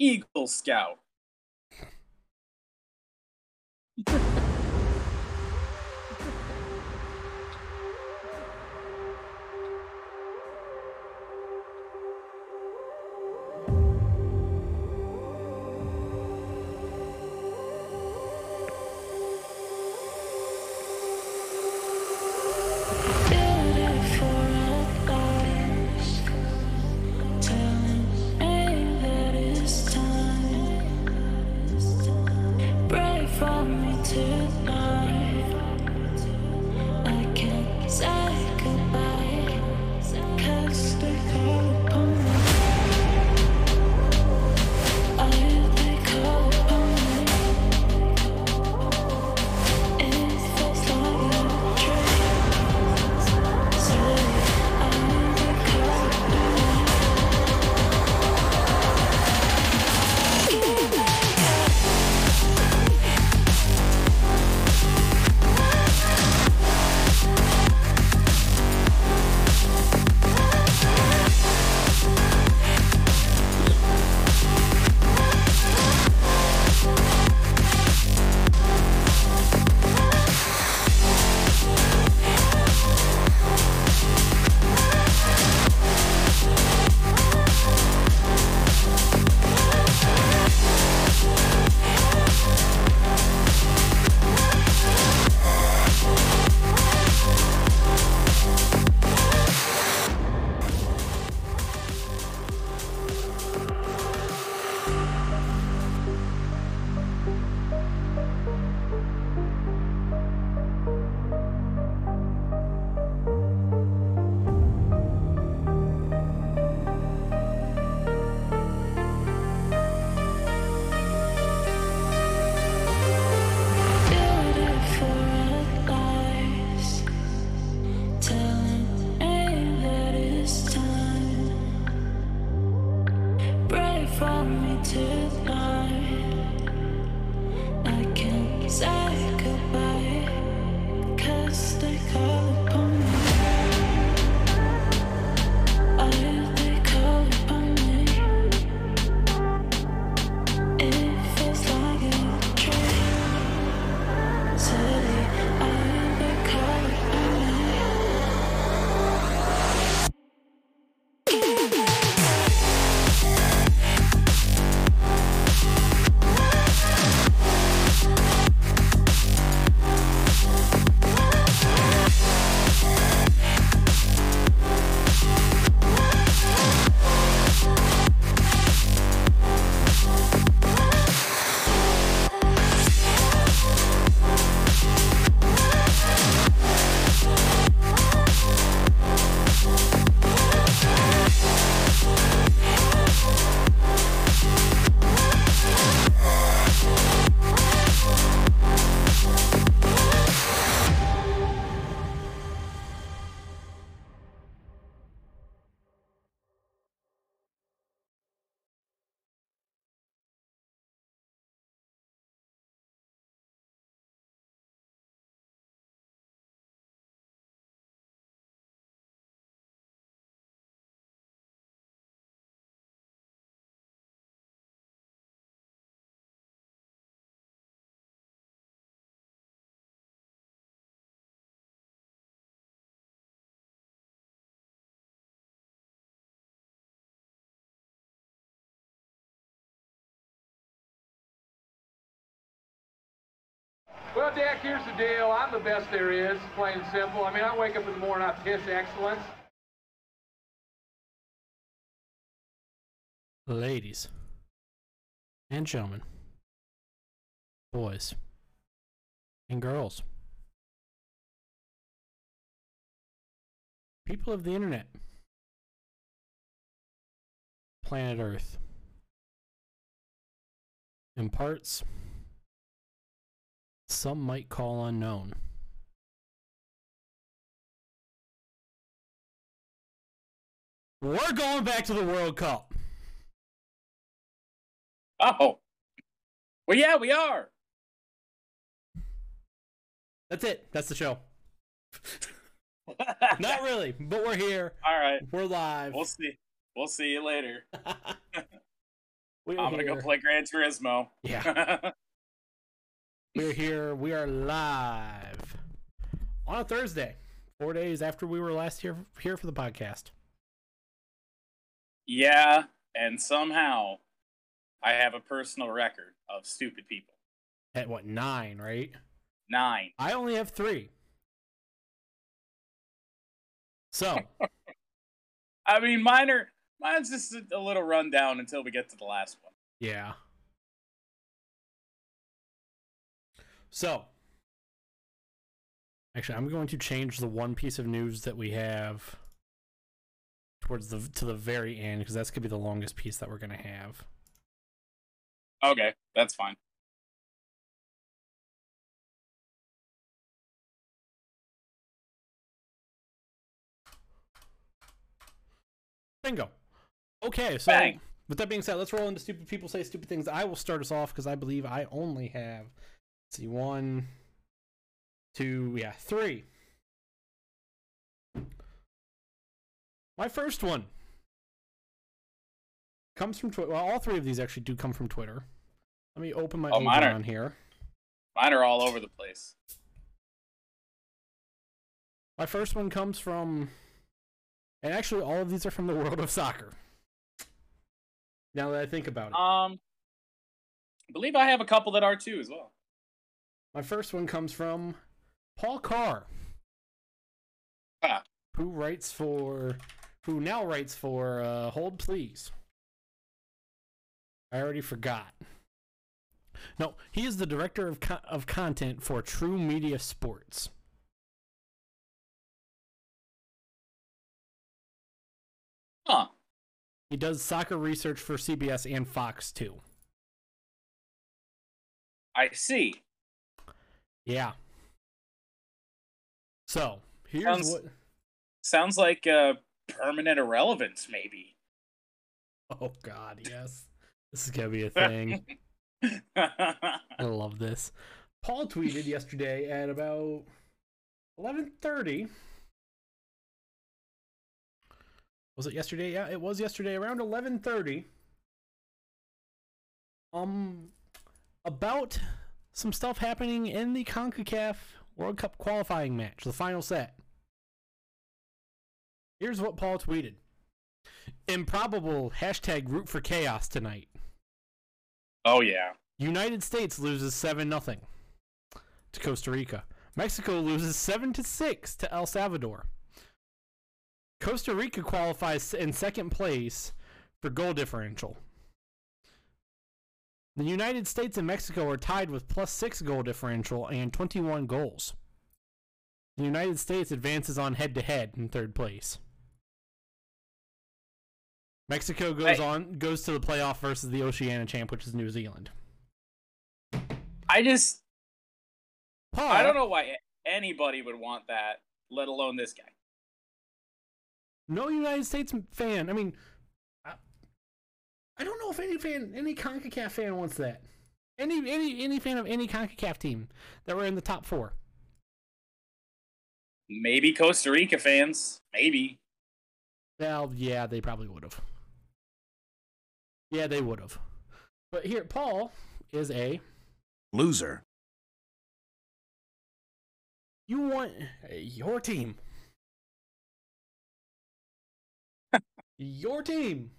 Eagle Scout. Well, Dak, here's the deal. I'm the best there is, plain and simple. I mean, I wake up in the morning, I piss excellence. Ladies and gentlemen, boys and girls, people of the internet, planet Earth, in parts some might call unknown. We're going back to the World Cup. Oh. Well, yeah, we are. That's it. That's the show. Not really, but we're here. All right. We're live. We'll see. We'll see you later. I'm gonna go play Gran Turismo. Yeah. We're here. We are live on a Thursday, four days after we were last here here for the podcast. yeah, and somehow I have a personal record of stupid people. At what nine? Right? Nine. I only have three. So I mean, mine are mine's just a, a little rundown until we get to the last one. yeah. So actually, I'm going to change the one piece of news that we have towards the to the very end because that's gonna be the longest piece that we're gonna have. Okay, that's fine. Bingo. Okay, so Bang. with that being said, let's roll into stupid people say stupid things. I will start us off because I believe I only have see one, two, yeah, three. My first one comes from Twitter. Well, all three of these actually do come from Twitter. Let me open my Oh, mine are- on here. Mine are all over the place. My first one comes from, and actually, all of these are from the world of soccer. Now that I think about it. Um, I believe I have a couple that are too as well. My first one comes from Paul Carr, Ah. who writes for, who now writes for uh, Hold Please. I already forgot. No, he is the director of co- of content for TruMedia Sports. Huh. He does soccer research for CBS and Fox too. I see. Yeah. So here's Sounds- what. Sounds like uh, permanent irrelevance, maybe. Oh God, yes, this is gonna be a thing. I love this. Paul tweeted yesterday at about eleven thirty. Was it yesterday? Yeah, it was yesterday around eleven thirty. Um, about some stuff happening in the Concacaf World Cup qualifying match, the final set. Here's what Paul tweeted: Improbable hashtag root for chaos tonight. oh yeah. United States loses 7 nothing to Costa Rica. Mexico loses 7 to 6 to El Salvador. Costa Rica qualifies in second place for goal differential. The United States and Mexico are tied with plus 6 goal differential and 21 goals. The United States advances on head to head in third place. Mexico goes Hey. on goes to the playoff versus the Oceania champ, which is New Zealand. I just Paul, I don't know why anybody would want that, let alone this guy. No United States fan. I mean, I don't know if any fan, any Concacaf fan wants that. Any any any fan of any Concacaf team that were in the top four. Maybe Costa Rica fans. Maybe. Well, yeah, they probably would have. Yeah, they would have. But here, Paul is a. Loser. You want your team. your team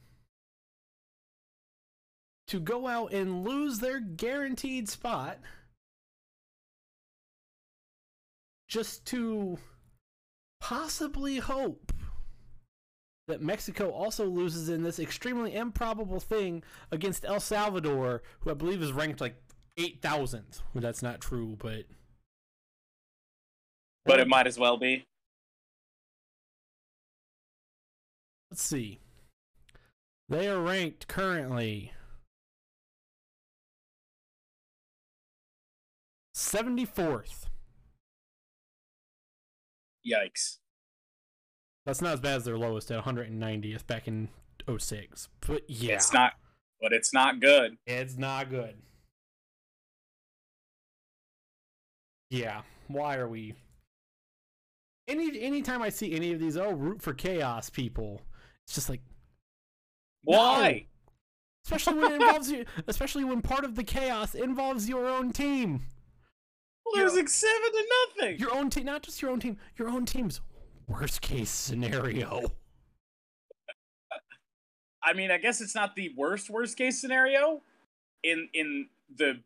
to go out and lose their guaranteed spot just to possibly hope that Mexico also loses in this extremely improbable thing against El Salvador, who I believe is ranked like 8,000th. Well, that's not true, but. But it might as well be. Let's see. They are ranked currently 74th. Yikes. That's not as bad as their lowest at 190th back in 06. But yeah, It's not but it's not good. it's not good. Yeah, why are we any anytime I see any of these oh root for chaos people, it's just like Why? Especially when it involves you. Especially when part of the chaos involves your own team. Losing seven to nothing. Your own team, not just your own team. Your own team's worst case scenario. I mean, I guess it's not the worst worst case scenario in in the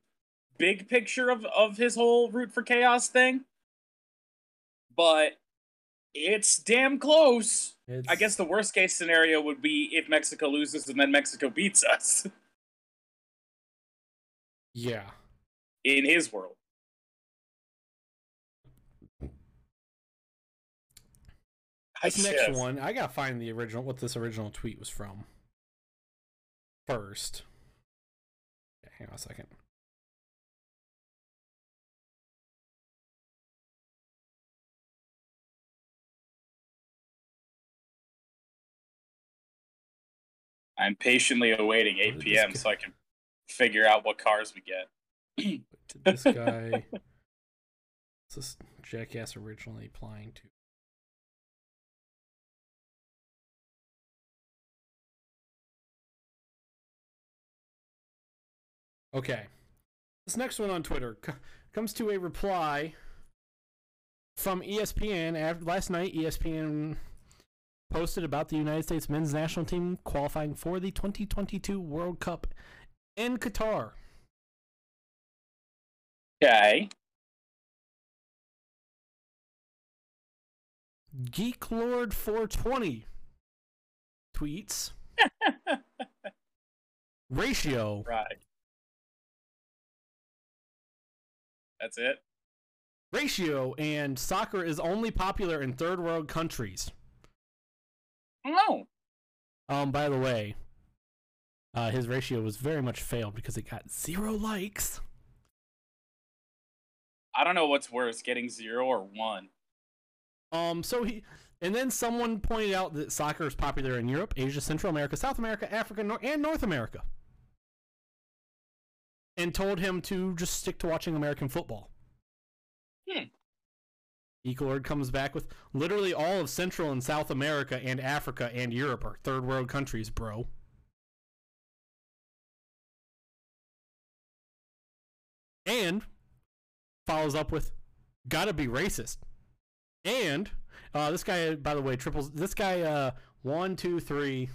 big picture of of his whole root for chaos thing, but it's damn close. It's, I guess the worst case scenario would be if Mexico loses and then Mexico beats us Yeah. in his world. I This next guess. one, I gotta find the original. What this original tweet was from. First. Okay, hang on a second. I'm patiently awaiting 8 p.m. so I can figure out what cars we get. Did this guy. What's this jackass originally applying to? Okay. This next one on Twitter c- comes to a reply from ESPN. After, last night, ESPN posted about the United States men's national team qualifying for the 2022 World Cup in Qatar. Okay. Geek Lord 420 tweets ratio right. That's it. ratio and soccer is only popular in third world countries. No. Um by the way, uh, his ratio was very much failed because it got zero likes. I don't know what's worse, getting zero or one. Um so he and then someone pointed out that soccer is popular in Europe, Asia, Central America, South America, Africa, Nor- and North America. And told him to just stick to watching American football. Hmm. Geek Lord comes back with literally all of Central and South America and Africa and Europe are third world countries, bro. And follows up with gotta be racist. And uh, this guy, by the way, triples. This guy, uh, one, two, three,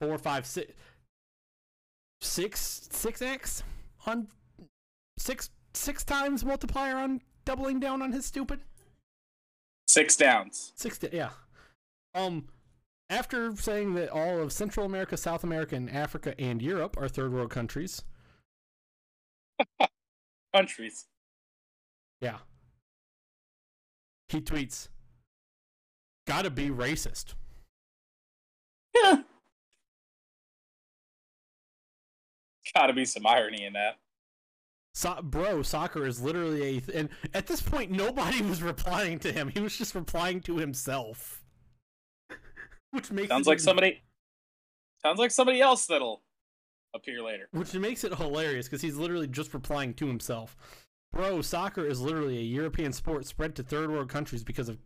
four, five, six, six, six x on six, six times multiplier on doubling down on his stupid Six downs. six. di- Yeah. Um, after saying that all of Central America, South America, and Africa and Europe are third world countries, Countries. yeah, he tweets, "Gotta be racist." Gotta be some irony in that. So- bro, soccer is literally a. Th- and at this point, nobody was replying to him. He was just replying to himself. Which makes Sounds it like even- somebody. Sounds like somebody else that'll appear later. Which makes it hilarious because he's literally just replying to himself. Bro, soccer is literally a European sport spread to third world countries because of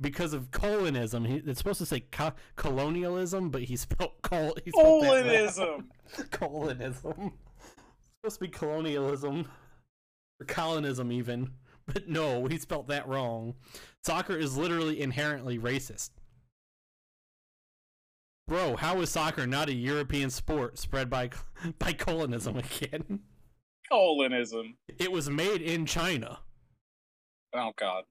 because of colonism. He, it's supposed to say co- colonialism, but he spelled col. He spelled. Colonism. Colonism. It's supposed to be colonialism or colonism, even. But no, he spelled that wrong. Soccer is literally inherently racist. Bro, how is soccer not a European sport spread by by colonism again? Colonism. It was made in China. Oh god.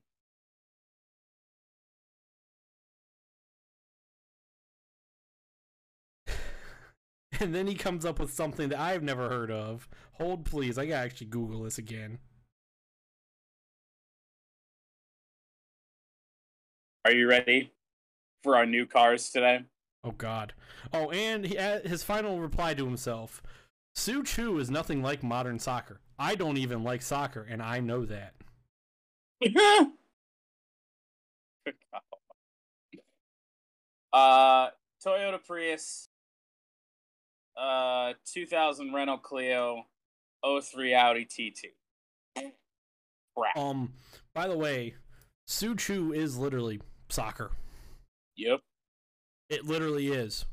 And then he comes up with something that I've never heard of. Hold please, I gotta actually Google this again. Are you ready for our new cars today? Oh God. Oh, and he, uh, his final reply to himself: "Tsu Chu is nothing like modern soccer. I don't even like soccer, and I know that." uh, Toyota Prius, uh, 2000 Renault Clio, 03 Audi TT. Crap. Um, by the way, Tsu Chu is literally soccer. Yep. It literally is.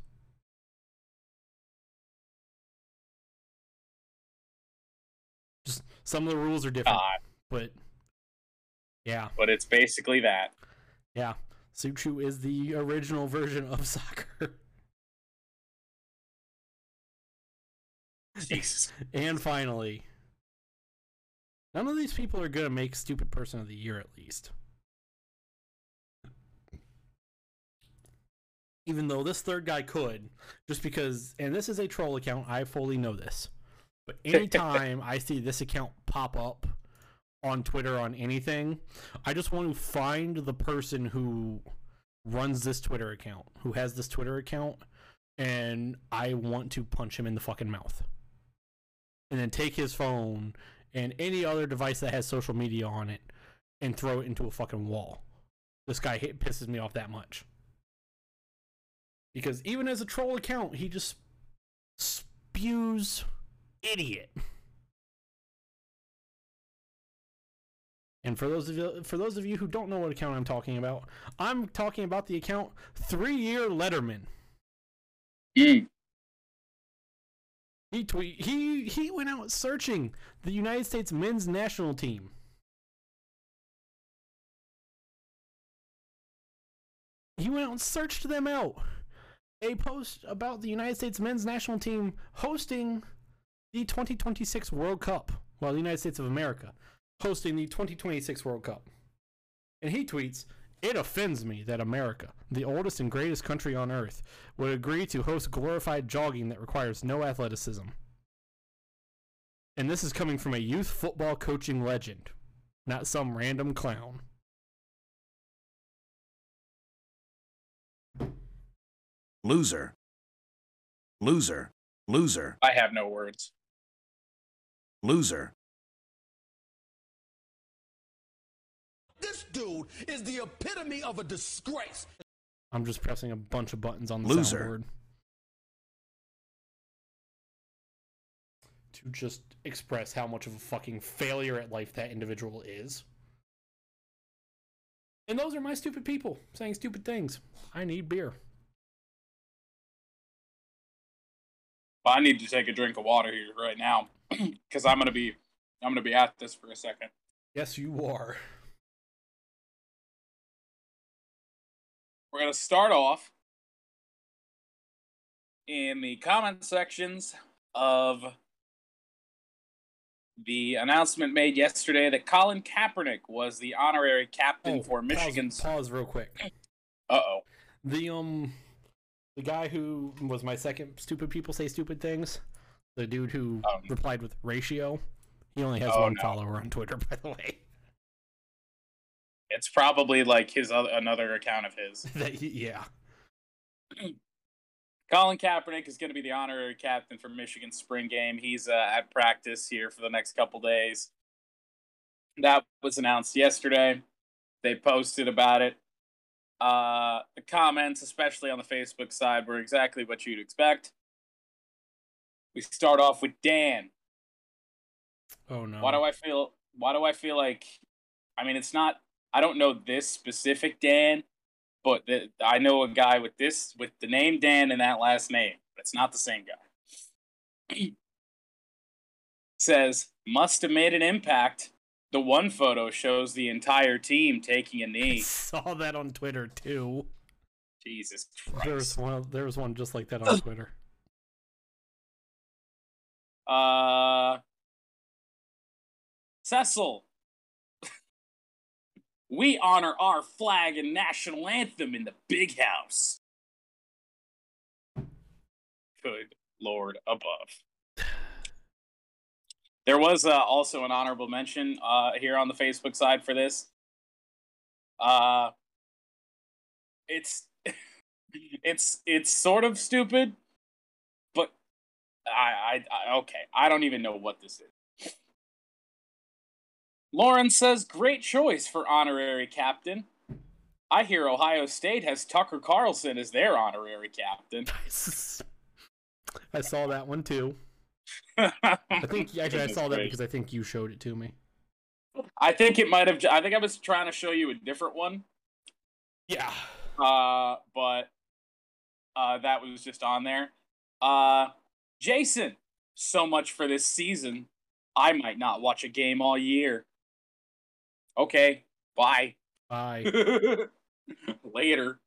Just some of the rules are different, God. but yeah. But it's basically that. Yeah. Tsu Chu is the original version of soccer. Jesus. And finally, none of these people are going to make Stupid Person of the Year at least. Even though this third guy could, just because, and this is a troll account, I fully know this. But anytime I see this account pop up on Twitter on anything, I just want to find the person who runs this Twitter account, who has this Twitter account, and I want to punch him in the fucking mouth and then take his phone and any other device that has social media on it and throw it into a fucking wall. This guy hit, pisses me off that much. Because even as a troll account, he just spews idiot. And for those of you, for those of you who don't know what account I'm talking about, I'm talking about the account Three Year Letterman. Mm. He tweet he he went out searching the United States men's national team. He went out and searched them out. A post about the United States men's national team hosting the 2026 World Cup, Well, the United States of America hosting the 2026 World Cup. And he tweets, "It offends me that America, the oldest and greatest country on earth, would agree to host glorified jogging that requires no athleticism. And this is coming from a youth football coaching legend, not some random clown. Loser. Loser. Loser. I have no words. Loser. This dude is the epitome of a disgrace. I'm just pressing a bunch of buttons on the Loser. soundboard. To just express how much of a fucking failure at life that individual is. And those are my stupid people saying stupid things. I need beer. I need to take a drink of water here right now because I'm gonna be I'm gonna be at this for a second. Yes, you are. We're gonna start off in the comment sections of the announcement made yesterday that Colin Kaepernick was the honorary captain for pause- Pause, real quick. Uh oh. The um, the guy who was my second stupid people say stupid things. The dude who Um. replied with ratio. He only has Oh, one no. follower on Twitter, by the way. It's probably like his other, another account of his. That yeah. Colin Kaepernick is going to be the honorary captain for Michigan's spring game. He's uh, at practice here for the next couple days. That was announced yesterday. They posted about it. Uh, the comments, especially on the Facebook side, were exactly what you'd expect. We start off with Dan. Oh no. Why do I feel? Why do I feel like? I mean, it's not. I don't know this specific Dan, but the, I know a guy with this with the name Dan and that last name, but it's not the same guy. Says must have made an impact. The one photo shows the entire team taking a knee. saw that on Twitter too. Jesus There was one. There was one just like that on Twitter. Uh, Cecil. We honor our flag and national anthem in the big house. Good Lord above. There was uh, also an honorable mention uh, here on the Facebook side for this. Uh, it's it's it's sort of stupid, but I, I, I okay. I don't even know what this is. Lauren says, "Great choice for honorary captain." I hear Ohio State has Tucker Carlson as their honorary captain. I saw that one too. I I think actually I saw that because I think you showed it to me. I think it might have. I think I was trying to show you a different one, Yeah. uh, but uh, that was just on there. Uh, Jason, so much for this season. I might not watch a game all year. Okay, bye. Bye. Later.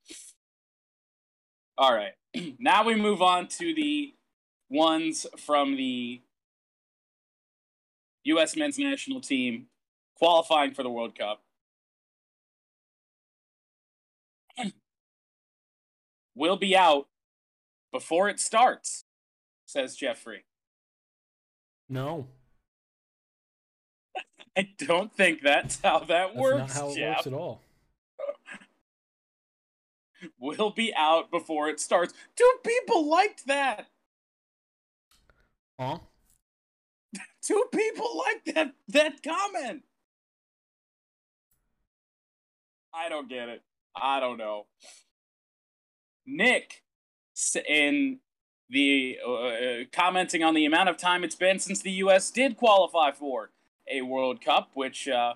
All right. now we move on to the ones from the U.S. men's national team qualifying for the World Cup. Will be out before it starts, says Jeffrey. No, I don't think that's how that that's works, not how it Jeff. works at all. Will be out before it starts. Two people liked that. Huh? Two people liked that that comment. I don't get it. I don't know. Nick, in the uh, commenting on the amount of time it's been since the U.S. did qualify for a World Cup, which uh,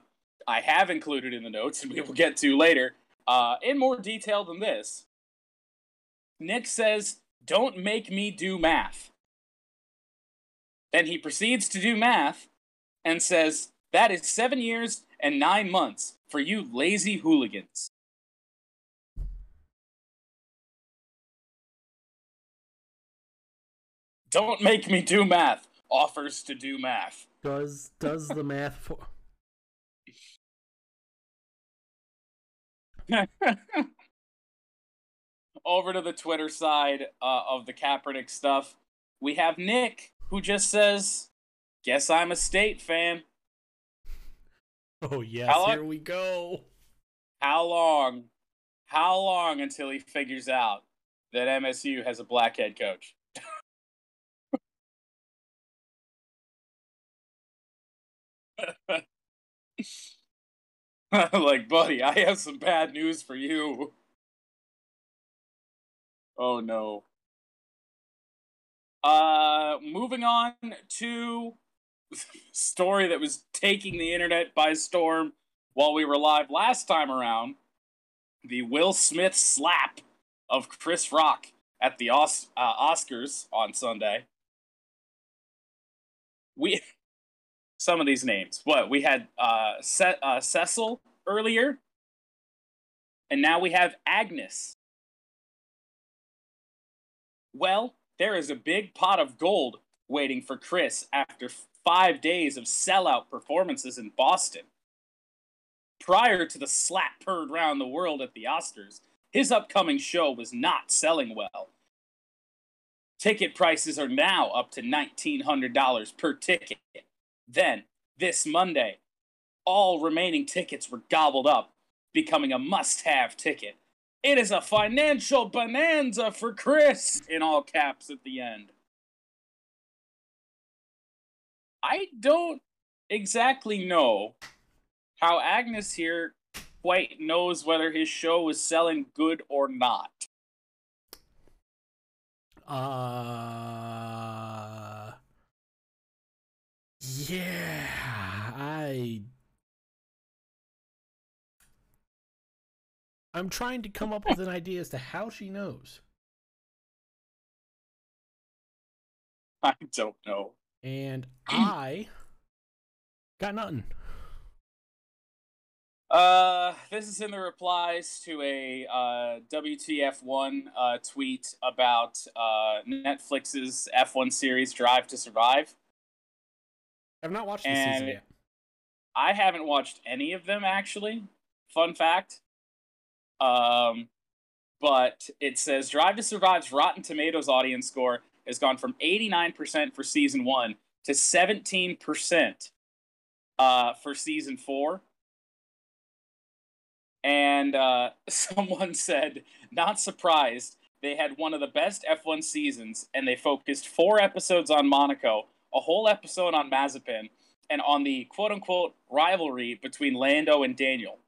I have included in the notes, and we will get to later uh, in more detail than this. Nick says, "Don't make me do math." Then he proceeds to do math and says, That is seven years and nine months for you lazy hooligans. Don't make me do math. Offers to do math. Does does the math for Over to the Twitter side uh, of the Kaepernick stuff, we have Nick who just says, Guess I'm a state fan. Oh yes, How long- here we go. How long? How long until he figures out that MSU has a black head coach? like, buddy, I have some bad news for you. Oh no. Uh, moving on to story that was taking the internet by storm while we were live last time around. The Will Smith slap of Chris Rock at the Os- uh, Oscars on Sunday. We some of these names. What we had uh, Ce- uh, Cecil earlier, and now we have Agnes. Well, there is a big pot of gold waiting for Chris after five days of sellout performances in Boston. Prior to the slap heard round the world at the Oscars, his upcoming show was not selling well. Ticket prices are now up to $1,900 per ticket. Then, this Monday, all remaining tickets were gobbled up, becoming a must have ticket. It is a financial bonanza for Chris, in all caps at the end. I don't exactly know how Agnes here quite knows whether his show is selling good or not. Uh Yeah, I I'm trying to come up with an idea as to how she knows. I don't know. And I got nothing. Uh, this is in the replies to a uh, WTF1 uh, tweet about uh, Netflix's F1 series Drive to Survive. I've not watched the season yet. I haven't watched any of them actually. Fun fact. Um, but it says Drive to Survive's Rotten Tomatoes audience score has gone from 89% for season one to 17% uh, for season four. And uh, someone said, not surprised, they had one of the best F1 seasons, and they focused four episodes on Monaco, a whole episode on Mazepin, and on the quote unquote rivalry between Lando and Daniel.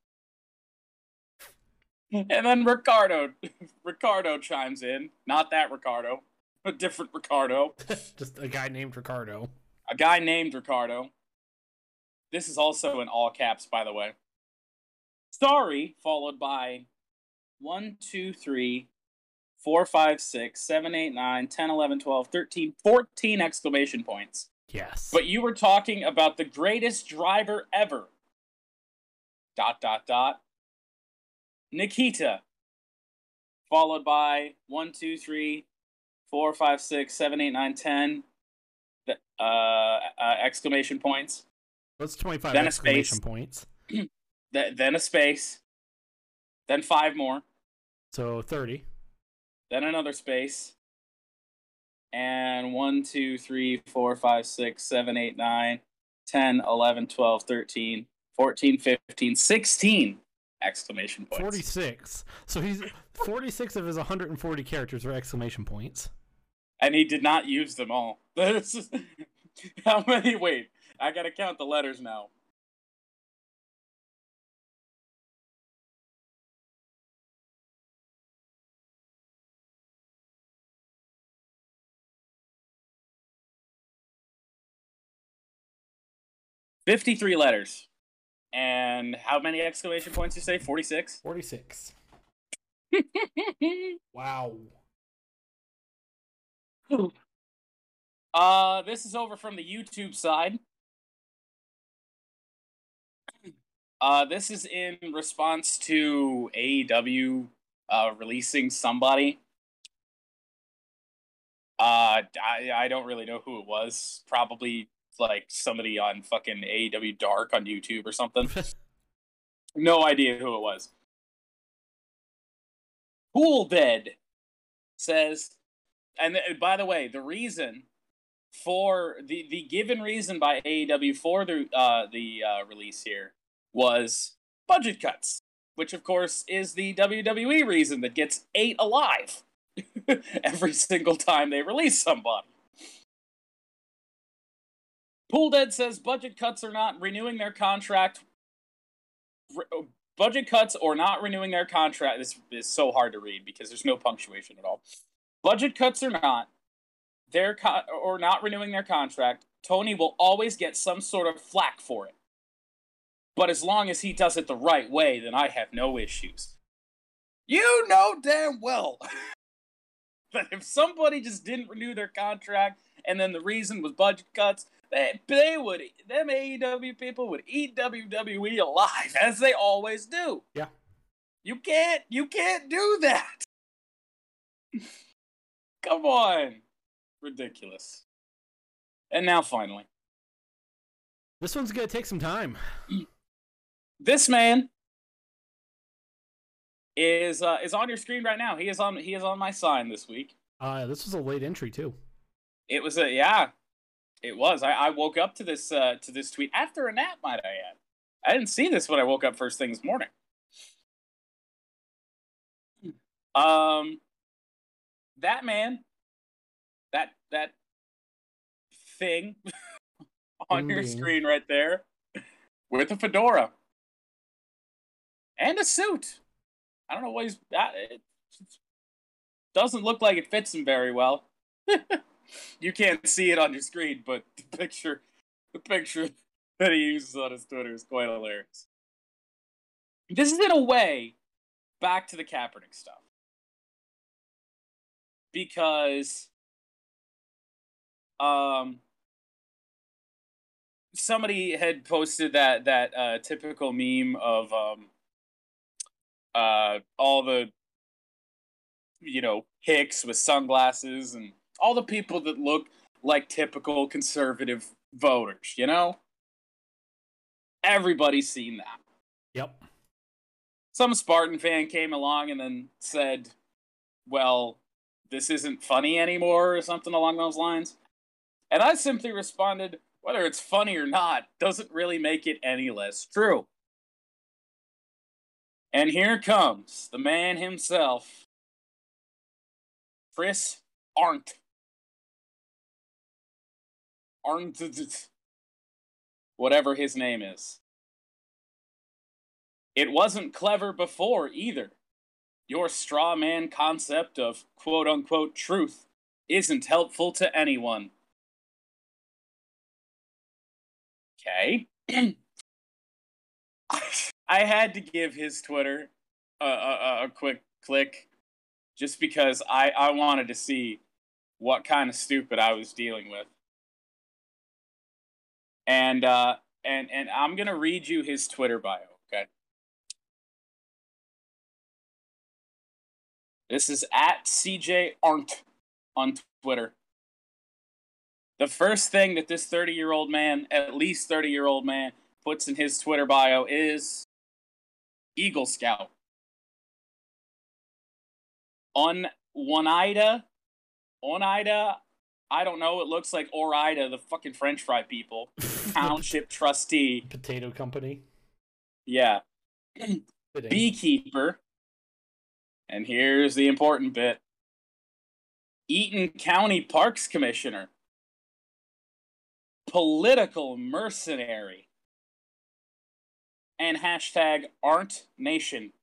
and then Ricardo Ricardo chimes in. Not that Ricardo, a different Ricardo. Just a guy named Ricardo. A guy named Ricardo. This is also in all caps, by the way. Sorry, followed by 1, 2, 3, 4, 5, 6, 7, 8, 9, 10, 11, 12, 13, 14 exclamation points. Yes. But you were talking about the greatest driver ever. Dot dot dot. Nikita. Followed by one, two, three, four, five, six, seven, eight, nine, ten. The- Uh, uh, exclamation points. That's 25 Then exclamation space. points. Then a space. Then five more. So 30. Then another space. And 1, 2, 3, 4, 5, 6, 7, 8, 9, 10, 11, 12, 13, 14, 15, 16 exclamation points. 46. So he's 46 of his 140 characters are exclamation points. And he did not use them all. How many? Wait, I gotta count the letters now. Fifty-three letters, and how many exclamation points you say? Forty-six. 46. Wow. Uh, this is over from the YouTube side. Uh, this is in response to AEW uh, releasing somebody. Uh, I, I don't really know who it was. Probably like somebody on fucking AEW Dark on YouTube or something. no idea who it was. Pool Dead says, and th- by the way, the reason for the the given reason by AEW for the uh, the uh, release here was budget cuts, which of course is the WWE reason that gets ate alive every single time they release somebody. Pool Dead says budget cuts are not renewing their contract. Re- oh, budget cuts or not renewing their contract. This is so hard to read because there's no punctuation at all. Budget cuts or not, their co- or not renewing their contract, Tony will always get some sort of flack for it. But as long as he does it the right way, then I have no issues. You know damn well that if somebody just didn't renew their contract and then the reason was budget cuts, they, they would them AEW people would eat WWE alive as they always do. Yeah. You can't you can't do that. Come on. Ridiculous. And now finally, This one's going to take some time. this man is uh, is on your screen right now. He is on he is on my sign this week. Uh, this was a late entry, too. It was a yeah, it was. I, I woke up to this uh, to this tweet after a nap, might I add. I didn't see this when I woke up first thing this morning. Um, that man, that that thing on your screen right there, with a fedora and a suit. I don't know what he's. Uh, it doesn't look like it fits him very well. you can't see it on your screen, but the picture, the picture that he uses on his Twitter is quite hilarious. This is in a way back to the Kaepernick stuff because um somebody had posted that that uh, typical meme of um uh all the you know hicks with sunglasses and all the people that look like typical conservative voters you know everybody's seen that Yep. some Spartan fan came along and then said, "Well, this isn't funny anymore," or something along those lines. And I simply responded, "Whether it's funny or not doesn't really make it any less true." And here comes the man himself, Chris Arndt. Arndt, whatever his name is. It wasn't clever before either. Your straw man concept of quote unquote truth isn't helpful to anyone. Okay. I had to give his Twitter a, a, a quick click just because I, I wanted to see what kind of stupid I was dealing with. And uh, and and I'm gonna read you his Twitter bio. Okay. This is at CJ Arndt on Twitter. The first thing that this 30 year old man, at least 30 year old man, puts in his Twitter bio is Eagle Scout. On Oneida, Oneida, I don't know, it looks like Ore-Ida, the fucking French fry people, township trustee. Potato Company. Yeah. Beekeeper. And here's the important bit Eaton County Parks Commissioner, political mercenary, and hashtag Arndt nation.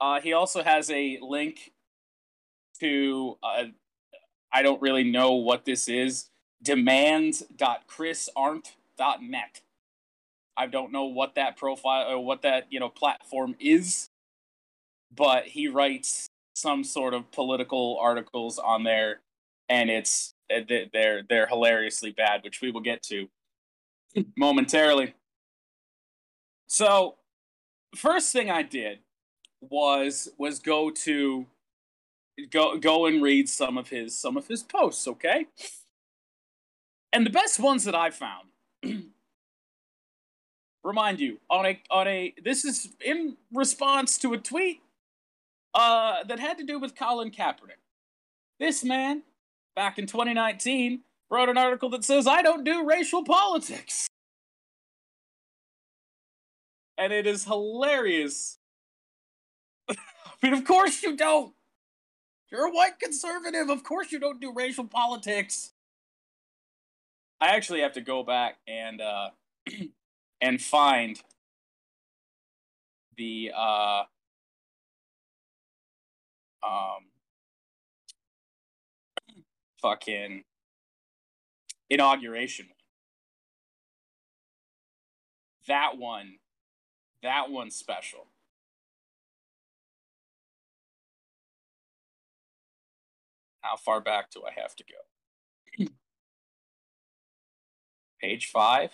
Uh, he also has a link to, uh, I don't really know what this is, demands.chrisarndt.net. I don't know what that profile or what that you know platform is, but he writes some sort of political articles on there, and it's uh, they're they're hilariously bad, which we will get to momentarily. So, first thing I did was was go to go go and read some of his some of his posts, okay? And the best ones that I found remind you on a on a this is in response to a tweet uh that had to do with Colin Kaepernick. This man back in 2019 wrote an article that says I don't do racial politics. And it is hilarious. I mean, of course you don't. You're a white conservative. Of course you don't do racial politics. I actually have to go back and uh and find the uh um fucking inauguration that one that one's special how far back do i have to go page five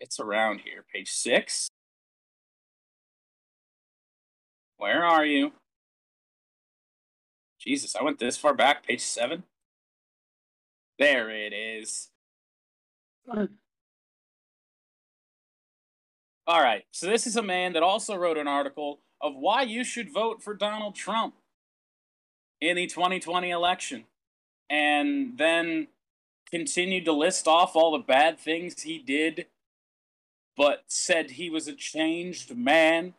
It's around here. Page six. Where are you? Jesus, I went this far back. Page seven. There it is. All right. So this is a man that also wrote an article of why you should vote for Donald Trump in the 2020 election. And then continued to list off all the bad things he did but said he was a changed man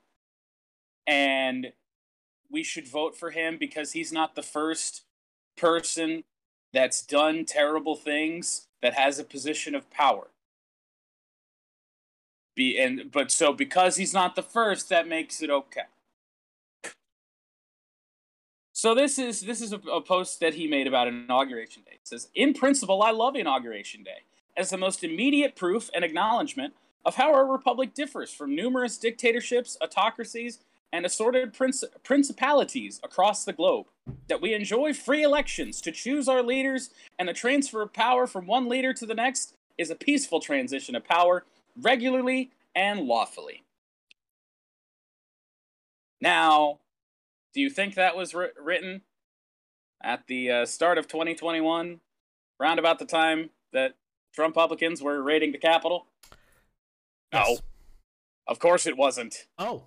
and we should vote for him because he's not the first person that's done terrible things that has a position of power. Be and but so because he's not the first, that makes it okay. So this is this is a, a post that he made about inauguration day. It says, "In principle, I love inauguration day as the most immediate proof and acknowledgement of how our republic differs from numerous dictatorships, autocracies, and assorted princ- principalities across the globe. That we enjoy free elections to choose our leaders, and the transfer of power from one leader to the next is a peaceful transition of power, regularly and lawfully. Now, do you think that was wri- written at the uh, start of 2021, round about the time that Trump Republicans were raiding the Capitol? No, of course it wasn't. Oh.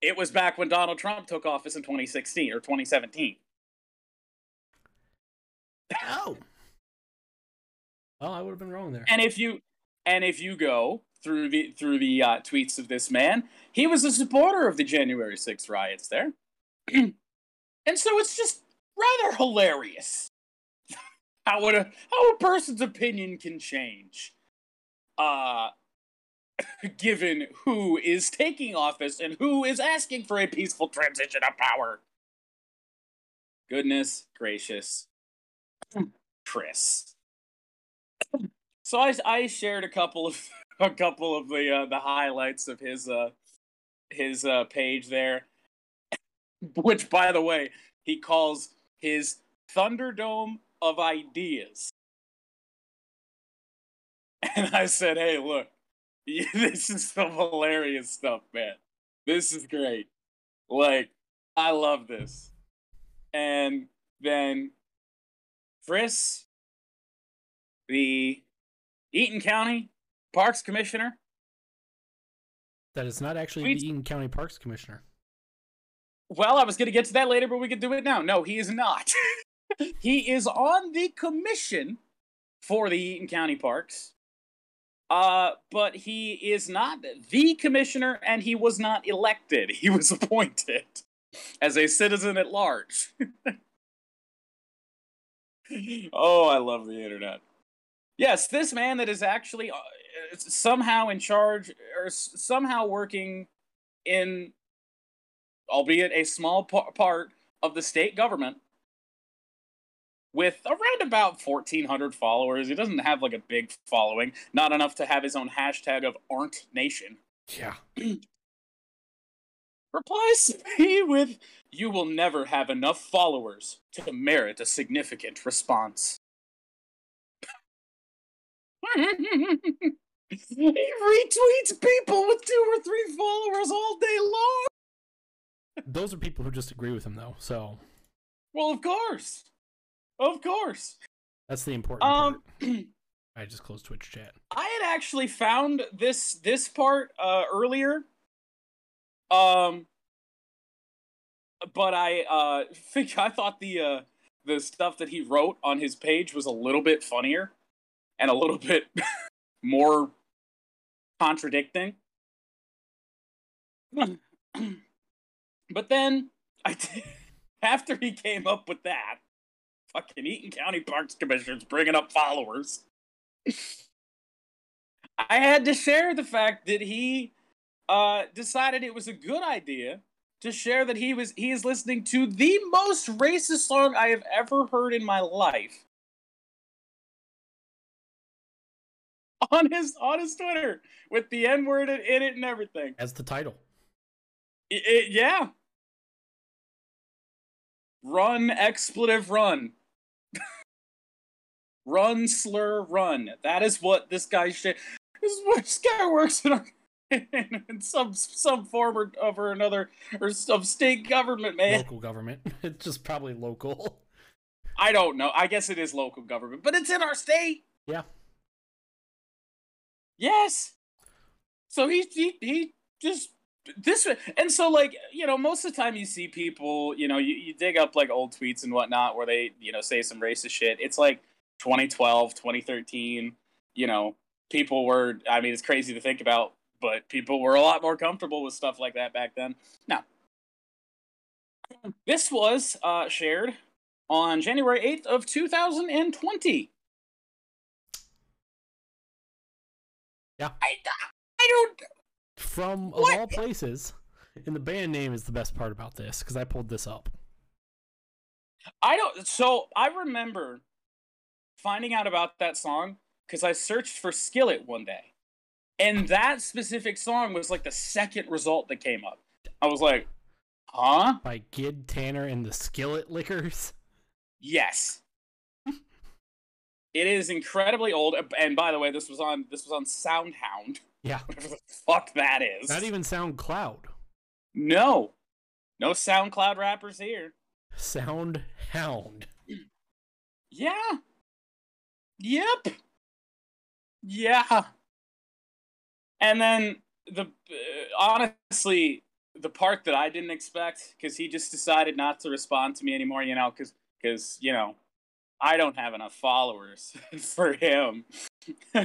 It was back when Donald Trump took office in 2016 or 2017. Oh. Oh, I would have been wrong there. And if you and if you go through the through the uh, tweets of this man, he was a supporter of the January 6th riots there. and so it's just rather hilarious how a how a person's opinion can change. Uh given who is taking office and who is asking for a peaceful transition of power. Goodness gracious. Chris. So I, I shared a couple of a couple of the uh, the highlights of his uh his uh page there, which by the way he calls his Thunderdome of ideas. And I said, hey, look, this is some hilarious stuff, man. This is great. Like, I love this. And then Chris, the Eaton County Parks Commissioner, That is not actually the Eaton County Parks Commissioner. Well, I was going to get to that later, but we could do it now. No, he is not. he is on the commission for the Eaton County Parks. Uh, but he is not the commissioner and he was not elected. He was appointed as a citizen at large. oh, I love the internet. Yes, this man that is actually uh, somehow in charge or somehow working in albeit a small part of the state government with around about 1400 followers. He doesn't have like a big following not enough to have his own hashtag of Arndt nation. Yeah. replies to me with you will never have enough followers to merit a significant response he retweets people with two or three followers all day long Those are people who just agree with him, though. So well of course of course that's the important Um, part. I just closed Twitch chat. I had actually found this this part uh, earlier, um, but I uh, think I thought the uh, the stuff that he wrote on his page was a little bit funnier and a little bit more contradicting. but then I after he came up with that, fucking Eaton County Parks Commissioner's bringing up followers. I had to share the fact that he uh, decided it was a good idea to share that he was he is listening to the most racist song I have ever heard in my life on his on his Twitter with the N word in it and everything. As the title. I- I- yeah. Run expletive run. run slur run. That is what this guy should. This is what this guy works in, in some some form or over another or some state government, man. Local government. It's just probably local. I don't know. I guess it is local government, but it's in our state. Yeah. Yes. So he he he just this and so like you know most of the time you see people you know you, you dig up like old tweets and whatnot where they you know say some racist shit. It's like 2012 2013 you know people were i mean it's crazy to think about but people were a lot more comfortable with stuff like that back then. Now this was uh, shared on january 8th of 2020 Yeah. i, I don't From of What? all places, and the band name is the best part about this because I pulled this up. I don't. So I remember finding out about that song because I searched for Skillet one day, and that specific song was like the second result that came up. I was like, "Huh? by Gid Tanner and the Skillet Lickers. Yes." It is incredibly old, and by the way, this was on this was on SoundHound, Yeah, whatever the fuck that is. not even Sound Cloud. no, no SoundCloud rappers here. SoundHound. Yeah. Yep. Yeah. And then the uh, honestly, the part that I didn't expect because he just decided not to respond to me anymore. You know, because because you know, I don't have enough followers for him.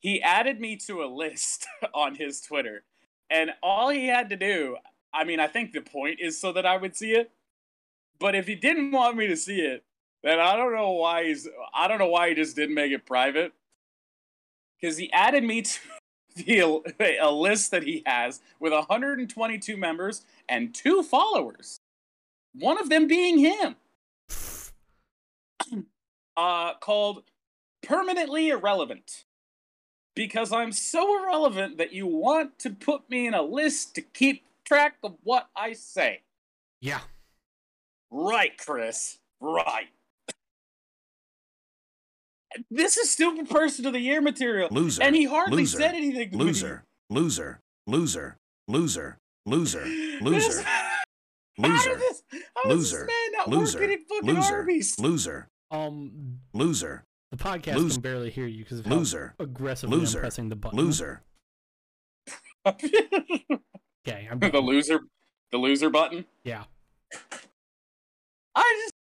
he added me to a list on his Twitter, and all he had to do. I mean, I think the point is so that I would see it. But if he didn't want me to see it, then I don't know why he's. I don't know why he just didn't make it private. Because he added me to the a list that he has with 122 members and two followers. One of them being him. Uh, called permanently irrelevant. Because I'm so irrelevant that you want to put me in a list to keep track of what I say. Yeah, Right, Chris. Right. This is stupid person of the year material. Loser. And he hardly Loser. said anything to me. Loser. Loser. Loser. Loser. Loser. Loser. Loser. Loser. this man not Loser. working at fucking Loser. Loser. Um, Loser. the podcast Loser. can barely hear you because of how Loser. aggressively Loser. I'm pressing the button. Loser. Okay, I'm the loser, the loser button. yeah. I just,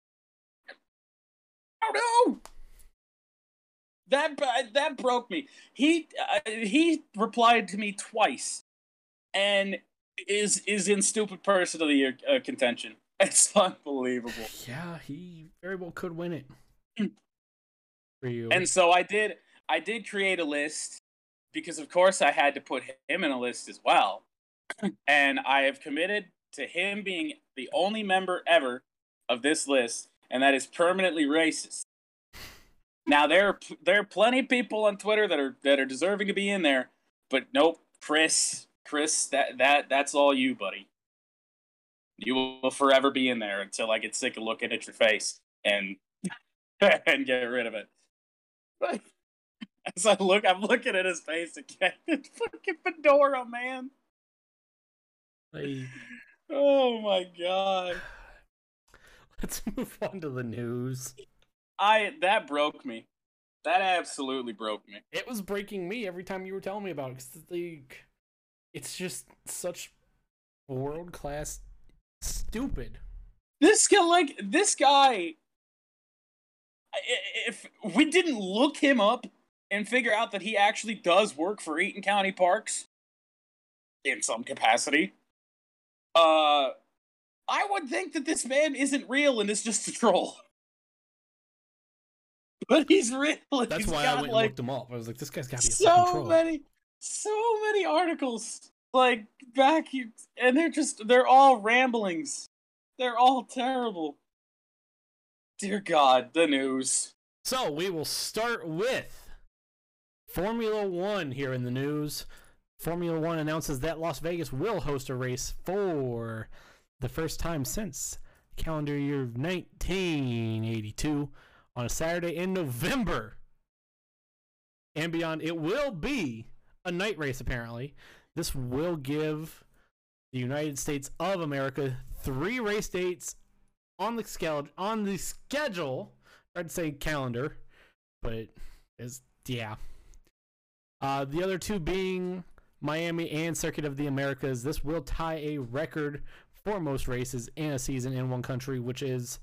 I don't know. That that broke me. He uh, he replied to me twice, and is is in stupid person of the year uh, contention. It's unbelievable. Yeah, he very well could win it. For you. And so I did I did create a list because of course I had to put him in a list as well. and I have committed to him being the only member ever of this list and that is permanently racist. Now there are there are plenty of people on Twitter that are that are deserving to be in there, but nope, Chris, Chris, that that that's all you, buddy. You will forever be in there until I get sick of looking at your face and and get rid of it. But as I look, I'm looking at his face again. It's fucking fedora, man. Like, Oh my god. let's move on to the news. I that broke me. That absolutely broke me. It was breaking me every time you were telling me about it. 'cause, like, it's just such world class stupid. This guy, like this guy, if we didn't look him up and figure out that he actually does work for Eaton County Parks in some capacity, uh, I would think that this man isn't real and is just a troll. But he's real. and That's he's why I got, went and looked him up. I was like, this guy's got to be a fucking so troll. many so many articles like back and they're just they're all ramblings they're all terrible dear god the news So we will start with Formula One here in the news. Formula One announces that Las Vegas will host a race for the first time since calendar year 1982 on a Saturday in November. And beyond, it will be a night race, apparently. This will give the United States of America three race dates on the schedule. On the schedule, I'd say calendar, but it is yeah. Uh, the other two being Miami and Circuit of the Americas. This will tie a record for most races in a season in one country, which is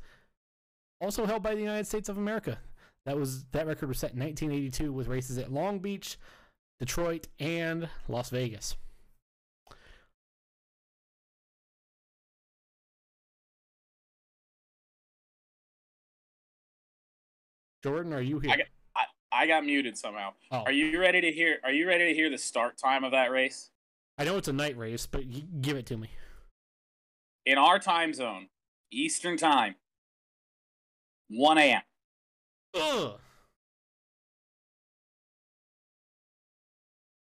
also held by the United States of America. That was that record was set in 1982 with races at Long Beach, Detroit, and Las Vegas. Jordan, are you here? I got- i got muted somehow oh, are you ready to hear are you ready to hear the start time of that race I know it's a night race, but y- give it to me. in our time zone eastern time 1 a.m Ugh.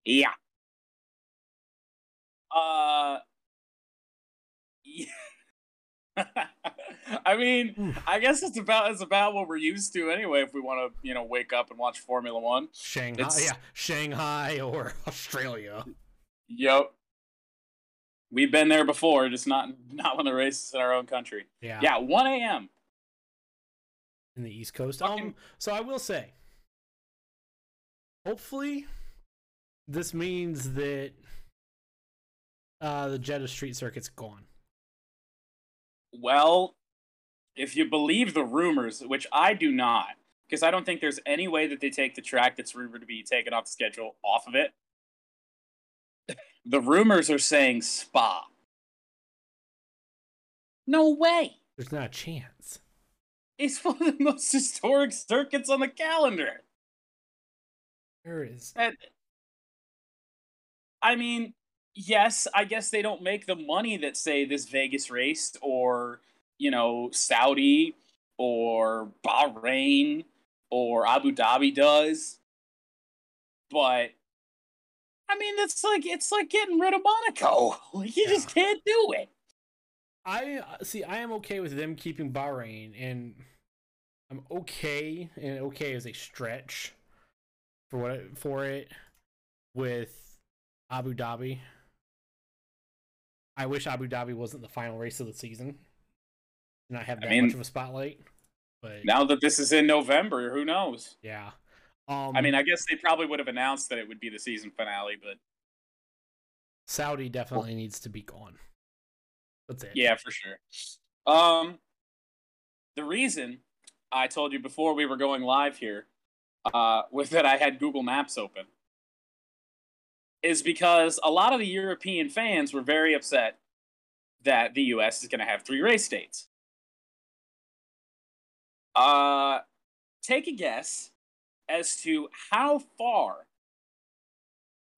yeah uh. I mean, Oof. I guess it's about it's about what we're used to anyway. If we want to, you know, wake up and watch Formula One. Shanghai, It's- yeah, Shanghai or Australia. Yep, we've been there before, just not not when the race is in our own country. Yeah, Yeah, one a.m. in the East Coast. Fucking- Um, so I will say, hopefully, this means that uh, the Jeddah Street Circuit's gone. Well, if you believe the rumors, which I do not, because I don't think there's any way that they take the track that's rumored to be taken off the schedule off of it. the rumors are saying Spa. No way. There's not a chance. It's one of the most historic circuits on the calendar. There is. And I mean, yes, I guess they don't make the money that say this Vegas race or, you know, Saudi or Bahrain or Abu Dhabi does. But I mean, that's like it's like getting rid of Monaco. Like you just can't do it. I uh, see. I am okay with them keeping Bahrain, and I'm okay, and okay is a stretch for what for it with Abu Dhabi. I wish Abu Dhabi wasn't the final race of the season, and not have I that mean- much of a spotlight. But Now that this is in November, who knows? yeah, um, I mean, I guess they probably would have announced that it would be the season finale, but Saudi definitely needs to be gone. That's it. yeah, for sure. Um, the reason I told you before we were going live here uh, was that I had Google Maps open is because a lot of the European fans were very upset that the U.S. is going to have three race dates. Uh, take a guess as to how far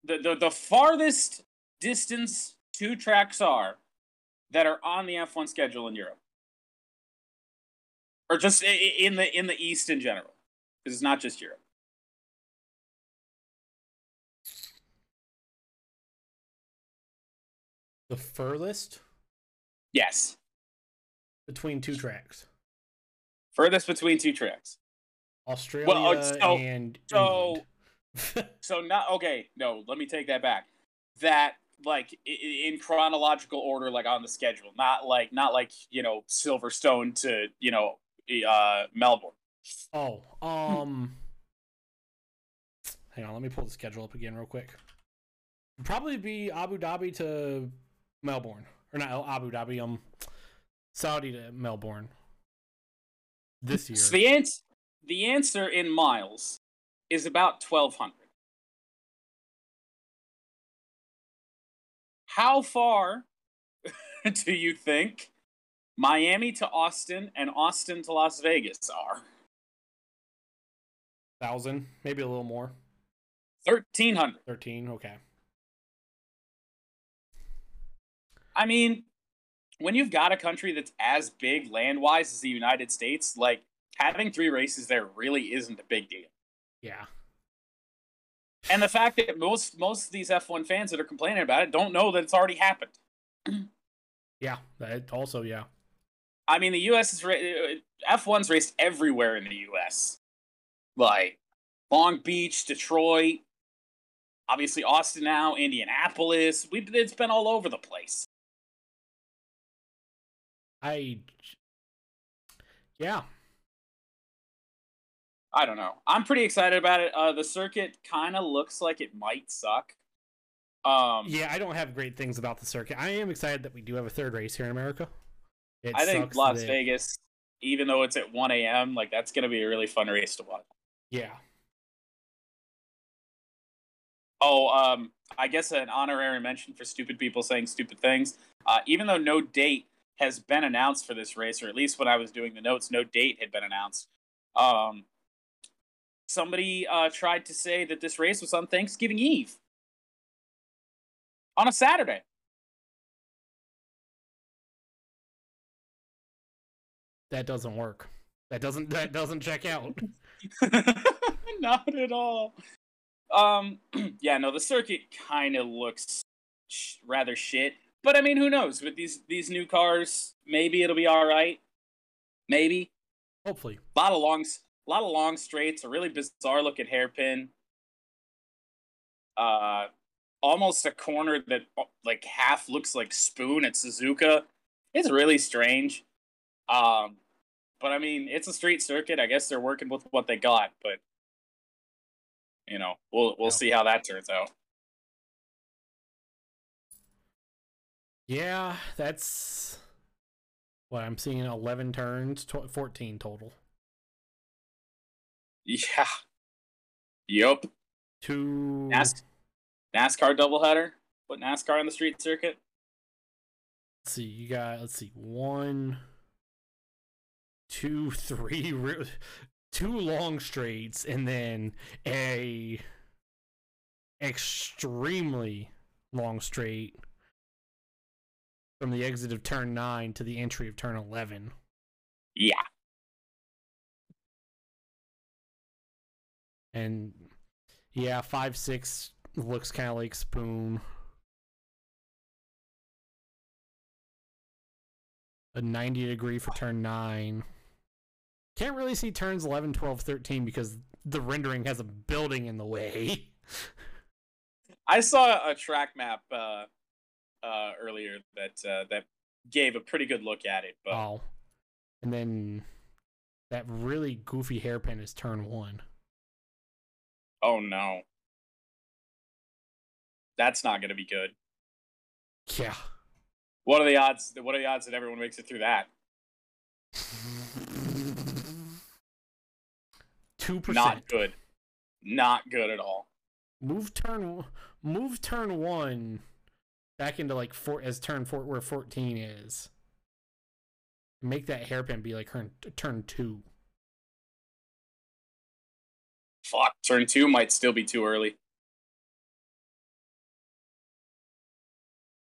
the, the, the farthest distance two tracks are that are on the F1 schedule in Europe, or just in the in the East in general, because it's not just Europe. The furthest Yes, between two tracks, furthest between two tracks. Australia so- and so- England. So not okay. No, let me take that back. That like in chronological order, like on the schedule, not like not like you know Silverstone to you know uh Melbourne. Oh, um, hang on. Let me pull the schedule up again real quick. Probably be Abu Dhabi to Melbourne, or not Abu Dhabi. Um, Saudi to Melbourne this year. So the answer the answer in miles is about twelve hundred. How far do you think Miami to Austin and Austin to Las Vegas are? Thousand, maybe a little more. Thirteen hundred. Thirteen. Okay. I mean, when you've got a country that's as big land wise as the United States, like having three races there really isn't a big deal. Yeah. And the fact that most most of these F1 fans that are complaining about it don't know that it's already happened. Yeah. That also, yeah. I mean, the U.S. is ra- uh, F1's raced everywhere in the U.S. Like Long Beach, Detroit, obviously Austin now, Indianapolis. We it's been all over the place. I. Yeah. I don't know. I'm pretty excited about it. Uh, the circuit kind of looks like it might suck. Um, Yeah, I don't have great things about the circuit. I am excited that we do have a third race here in America. It I think Las that- Vegas, even though it's at 1 a.m., like that's gonna be a really fun race to watch. Yeah. Oh, um, I guess an honorary mention for stupid people saying stupid things. Uh, even though no date has been announced for this race, or at least when I was doing the notes, no date had been announced. Um, somebody uh, tried to say that this race was on Thanksgiving Eve on a Saturday. That doesn't work. That doesn't that doesn't check out. Not at all. Um, yeah, no, the circuit kind of looks sh- rather shit. But I mean, who knows? With these these new cars, maybe it'll be all right. Maybe Hopefully. a lot of longs, a lot of long straights, a really bizarre looking hairpin. Uh, almost a corner that like half looks like Spoon at Suzuka. It's really strange. Um, but I mean, it's a street circuit. I guess they're working with what they got, but you know, we'll we'll Yeah. see how that turns out. Yeah, that's what I'm seeing 11 turns, 14 total. Yeah. Yup. Two NAS- NASCAR doubleheader. Put NASCAR on the street circuit. Let's see, you got let's see, one, two, three, re- two long straights, and then a extremely long straight from the exit of turn nine to the entry of turn eleven. Yeah. And yeah, five six looks kind of like spoon. A ninety degree for turn nine. Can't really see turns 11, 12, 13 because the rendering has a building in the way. I saw a track map uh, uh, earlier that uh, that gave a pretty good look at it, but Oh. And then that really goofy hairpin is turn one. oh no, that's not going to be good. Yeah. What are the odds? What are the odds that everyone makes it through that? Two percent. Not good. Not good at all. Move turn move turn one back into like four as turn four where fourteen is. Make that hairpin be like her turn two. Fuck, turn two might still be too early.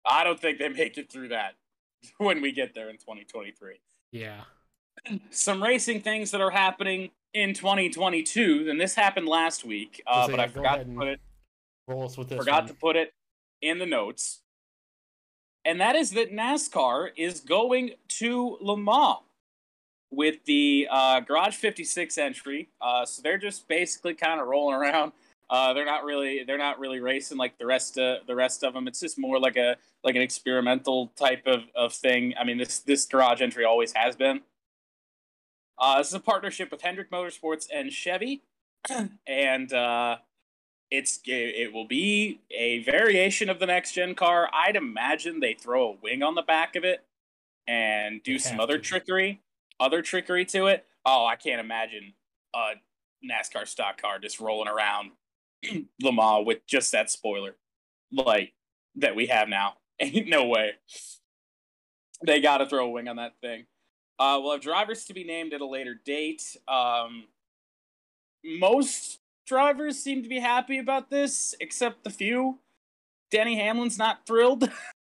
I don't think they make it through that when we get there in 2023. Yeah. Some racing things that are happening in 2022, and this happened last week, uh, So, but yeah, I forgot to put it Roll us with this. forgot one. to put it in the notes. And that is that NASCAR is going to Le Mans with the uh, Garage 56 entry. Uh, so they're just basically kind of rolling around. Uh, they're not really they're not really racing like the rest uh, the rest of them. It's just more like a like an experimental type of, of thing. I mean this this garage entry always has been. Uh, this is a partnership with Hendrick Motorsports and Chevy, and uh, it's it will be a variation of the next gen car. I'd imagine they throw a wing on the back of it and do They some other to. trickery, other trickery to it. Oh, I can't imagine a NASCAR stock car just rolling around Le Mans with just that spoiler like that we have now. Ain't no way. They got to throw a wing on that thing. Uh, we'll have drivers to be named at a later date. Um, most drivers seem to be happy about this, except the few. Denny Hamlin's not thrilled.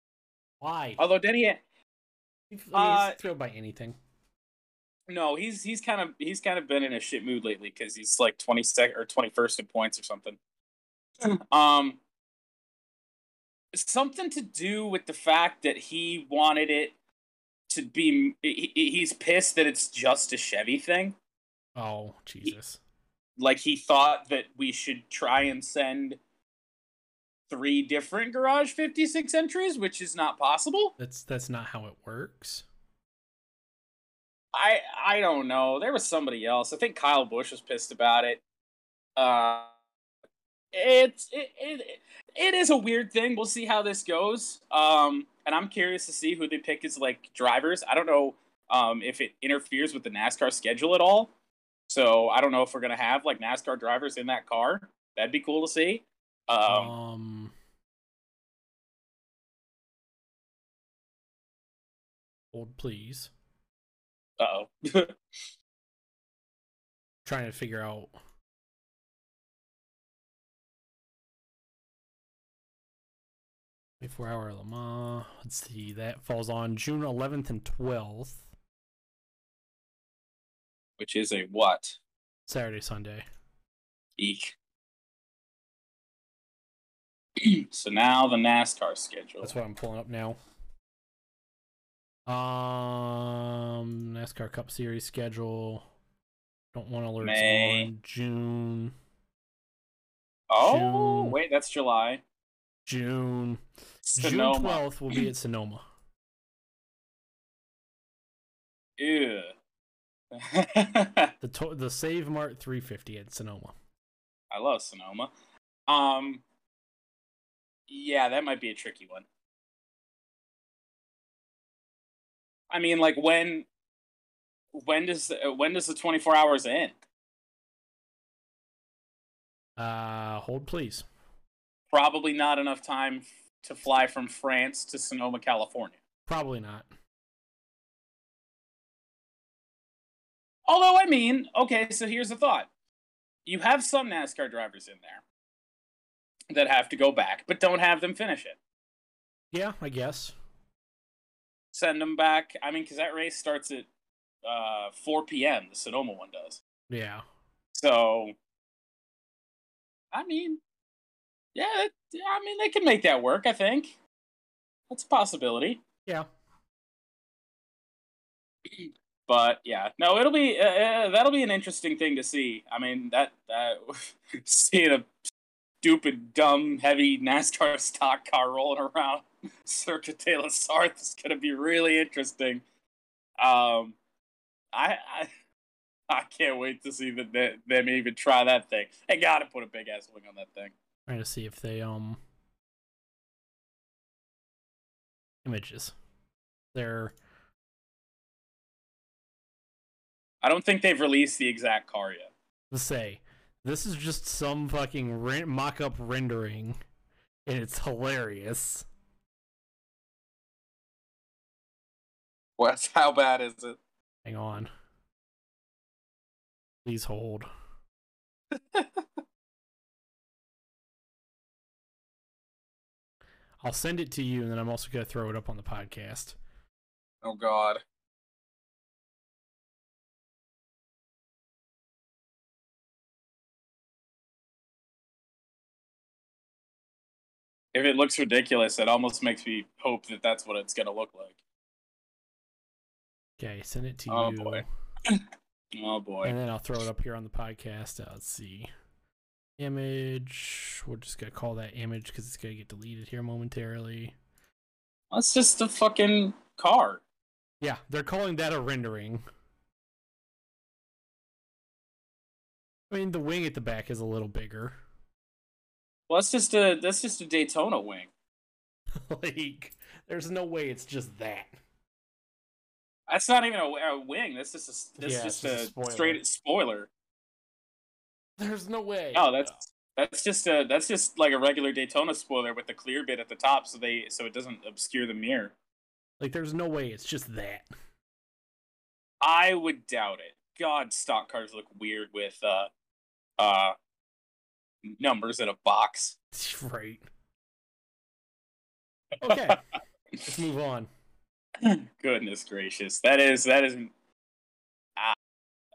Why? Although Denny, I mean, uh, he's thrilled by anything. no, he's he's kind of he's kind of been in a shit mood lately because he's like twenty second or twenty first in points or something. um, something to do with the fact that he wanted it to be. He, he's pissed that it's just a Chevy thing. Oh Jesus! Like he thought that we should try and send three different garage 56 entries which is not possible. That's that's not how it works. i i don't know. There was somebody else. I think kyle Busch was pissed about it. Uh it's it, it it is a weird thing. We'll see how this goes. Um and i'm curious to see who they pick as like drivers. I don't know um if it interferes with the nascar schedule at all so i don't know if we're gonna have like nascar drivers in that car that'd be cool to see um Um. Hold, please. Uh-oh. Trying to figure out. Twenty-four hour Le Mans. Let's see. That falls on June 11th and 12th. Which is a what? Saturday, Sunday. Eek. so now the NASCAR schedule. That's what I'm pulling up now. Um, NASCAR Cup Series schedule. Don't want alerts May. on June. oh, June. wait, that's July. June. June 12th will be at Sonoma. Ew. The to- the Save Mart 350 at Sonoma. I love Sonoma. Um, yeah, that might be a tricky one. I mean, like when, when does when does the twenty four hours end? Uh, hold please. Probably not enough time to fly from France to Sonoma, California. Probably not. Although, I mean, okay, so here's the thought. You have some NASCAR drivers in there that have to go back, but don't have them finish it. Yeah, I guess. Send them back. I mean, because that race starts at uh, 4 p.m., the Sonoma one does. Yeah. So, I mean, yeah, I mean, they can make that work, I think. That's a possibility. Yeah. but yeah, no, it'll be uh, uh, that'll be an interesting thing to see. I mean, that that seeing a stupid, dumb, heavy NASCAR stock car rolling around Circuit de la Sarthe is going to be really interesting. Um, I, I I can't wait to see that they, them even try that thing. They got to put a big ass wing on that thing. Trying to see if they um images. They're I don't think they've released the exact car yet. let's say this is just some fucking re- mock-up rendering, and it's hilarious. What? How bad is it? Hang on. Please hold. I'll send it to you, and then I'm also going to throw it up on the podcast. Oh God. If it looks ridiculous, it almost makes me hope that that's what it's gonna look like. Okay, send it to Oh, you. Oh boy. Oh boy. And then I'll throw it up here on the podcast. Uh, let's see. Image. We're just going to call that image because it's going to get deleted here momentarily. That's just a fucking car. Yeah, they're calling that a rendering. I mean, the wing at the back is a little bigger. Well, that's just a that's just a Daytona wing. like, there's no way it's just that. That's not even a, a wing. That's just a, that's Yeah, just, just a a, spoiler. straight spoiler. There's no way. No, that's that's just a that's just like a regular Daytona spoiler with the clear bit at the top, so they so it doesn't obscure the mirror. like, there's no way it's just that. I would doubt it. God, stock cars look weird with uh uh numbers in a box. right. Okay, let's move on. Goodness gracious, that is that isn't. Ah,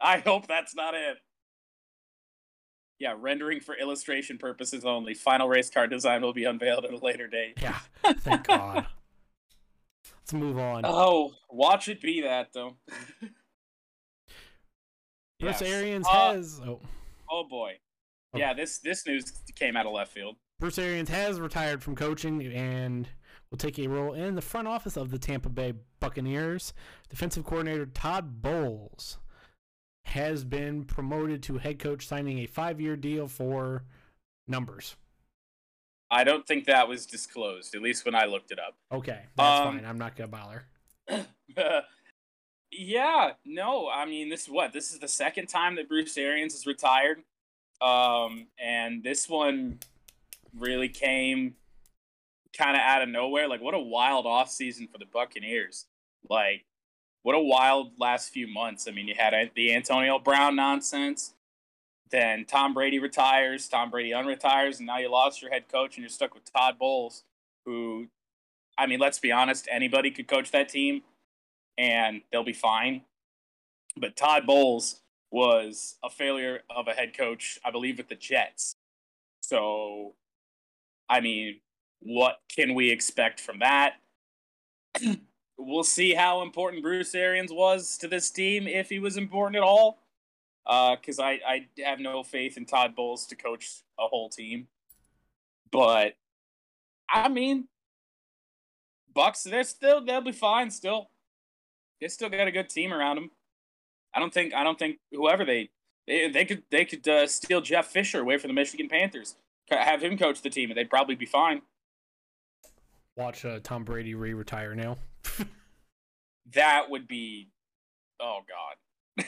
I hope that's not it. Yeah, rendering for illustration purposes only. Final race car design will be unveiled at a later date. Yeah, thank God. Let's move on. Oh, watch it be that though. Bruce Yes. Arians Uh, has. Oh. Oh boy. Yeah, this this news came out of left field. Bruce Arians has retired from coaching and will take a role in the front office of the Tampa Bay Buccaneers. Defensive coordinator Todd Bowles has been promoted to head coach, signing a five-year deal for numbers. I don't think that was disclosed, at least when I looked it up. Okay, that's Um, fine. I'm not gonna bother. yeah, no, I mean this is what this is the second time that Bruce Arians has retired, um, and this one really came kind of out of nowhere. Like, what a wild off season for the Buccaneers! Like, what a wild last few months. I mean, you had uh, the Antonio Brown nonsense. Then Tom Brady retires, Tom Brady unretires, and now you lost your head coach and you're stuck with Todd Bowles, who, I mean, let's be honest, anybody could coach that team and they'll be fine. But Todd Bowles was a failure of a head coach, I believe, with the Jets. So, I mean, what can we expect from that? we'll see how important Bruce Arians was to this team, if he was important at all. Uh, because I, I have no faith in Todd Bowles to coach a whole team. But, I mean, Bucks, they're still they'll be fine still. They still got a good team around them. I don't think I don't think whoever they they, they could they could uh, steal Jeff Fisher away from the Michigan Panthers, have him coach the team, and they'd probably be fine. Watch uh, Tom Brady re-retire now. That would be, oh god,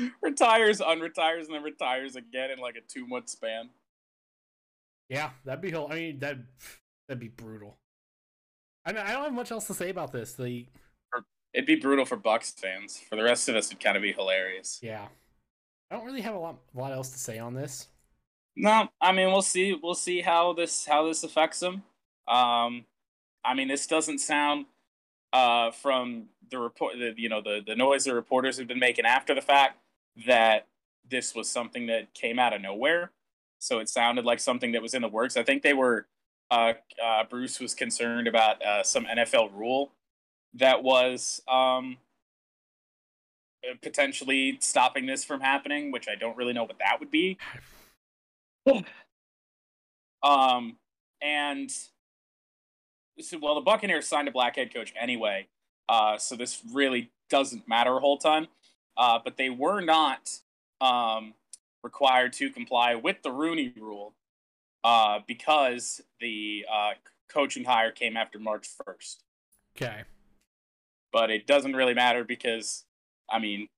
retires, unretires, and then retires again in like a two month span. Yeah, that'd be. hell- I mean, that that'd be brutal. I mean, I don't have much else to say about this. The It'd be brutal for Bucks fans. For the rest of us, it'd kind of be hilarious. yeah, I don't really have a lot, a lot else to say on this. No, I mean we'll see. We'll see how this how this affects them. Um, I mean this doesn't sound uh, from the report. The, you know the the noise the reporters have been making after the fact that this was something that came out of nowhere. So it sounded like something that was in the works. I think they were. Uh, uh, Bruce was concerned about uh, some NFL rule that was um, potentially stopping this from happening, which I don't really know what that would be. um, and so, well, the Buccaneers signed a black head coach anyway, uh, so this really doesn't matter a whole ton. Uh, but they were not um, required to comply with the Rooney Rule uh, because the uh, coaching hire came after March first. Okay. But it doesn't really matter because, I mean,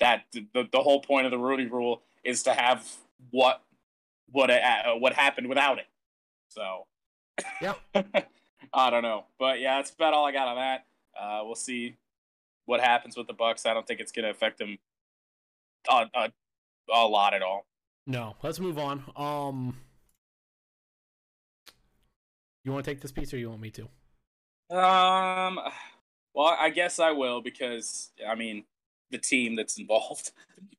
that the, the whole point of the Rooney Rule is to have what what uh, what happened without it. So, Yeah. I don't know, but yeah, that's about all I got on that. Uh, we'll see what happens with the Bucks. I don't think it's going to affect them a, a, a lot at all. No, let's move on. Um, you want to take this piece, or you want me to? Um, well, I guess I will because I mean the team that's involved.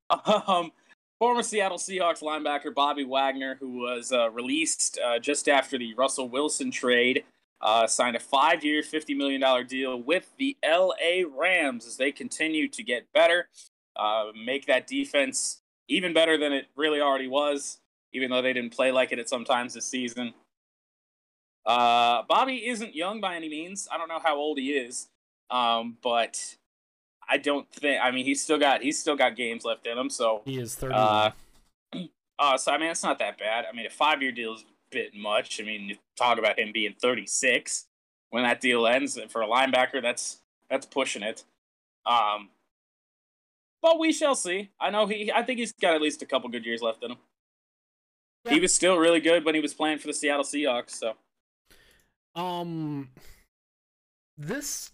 um, former Seattle Seahawks linebacker Bobby Wagner, who was uh, released uh, just after the Russell Wilson trade, uh, signed a five-year, fifty million dollar deal with the L.A. Rams as they continue to get better, uh, make that defense even better than it really already was, even though they didn't play like it at sometimes this season. Uh, Bobby isn't young by any means. I don't know how old he is, um, but I don't think. I mean, he's still got he's still got games left in him. So, He is thirty. uh, uh, so I mean, it's not that bad. I mean, a five year deal is a bit much. I mean, you talk about him being thirty six when that deal ends for a linebacker. That's that's pushing it. Um, but we shall see. I know he. I think he's got at least a couple good years left in him. He was still really good when he was playing for the Seattle Seahawks. So. Um, this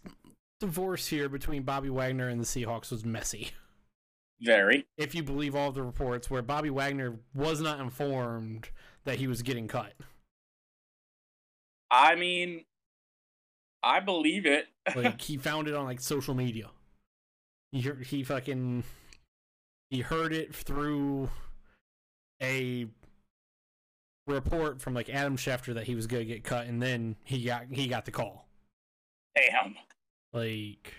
divorce here between Bobby Wagner and the Seahawks was messy. Very. If you believe all the reports, where Bobby Wagner was not informed that he was getting cut. I mean, I believe it. Like he found it on like social media. He heard- he fucking he heard it through a report from like Adam Schefter that he was gonna get cut, and then he got he got the call. Damn. Like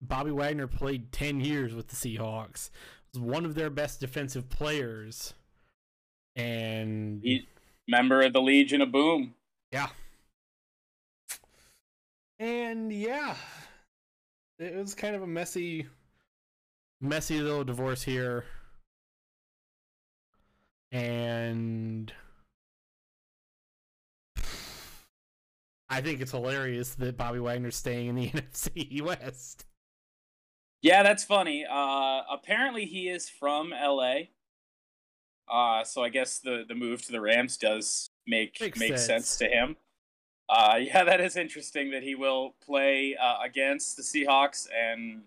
Bobby Wagner played ten years with the Seahawks, was one of their best defensive players, and He, member of the Legion of Boom. Yeah. And yeah, it was kind of a messy, messy little divorce here. And I think it's hilarious that Bobby Wagner's staying in the NFC West. Yeah, that's funny. Uh, apparently, he is from LA. Uh, so I guess the, the move to the Rams does make Makes make sense. sense. to him. Uh, yeah, that is interesting that he will play uh, against the Seahawks, and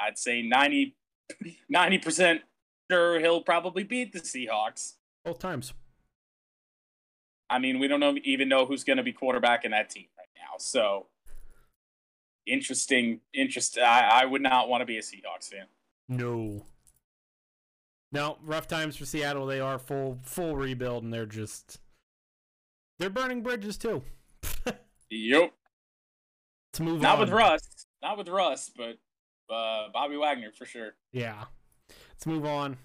I'd say 90 percent sure he'll probably beat the Seahawks. Both times. I mean, we don't know, even know who's going to be quarterback in that team right now. So interesting. Interest. I, I would not want to be a Seahawks fan. No. No, rough times for Seattle. They are full full rebuild, and they're just they're burning bridges too. Yep. Let's move on. Not on. with Russ. Not with Russ, but uh, Bobby Wagner for sure. Yeah. Let's move on.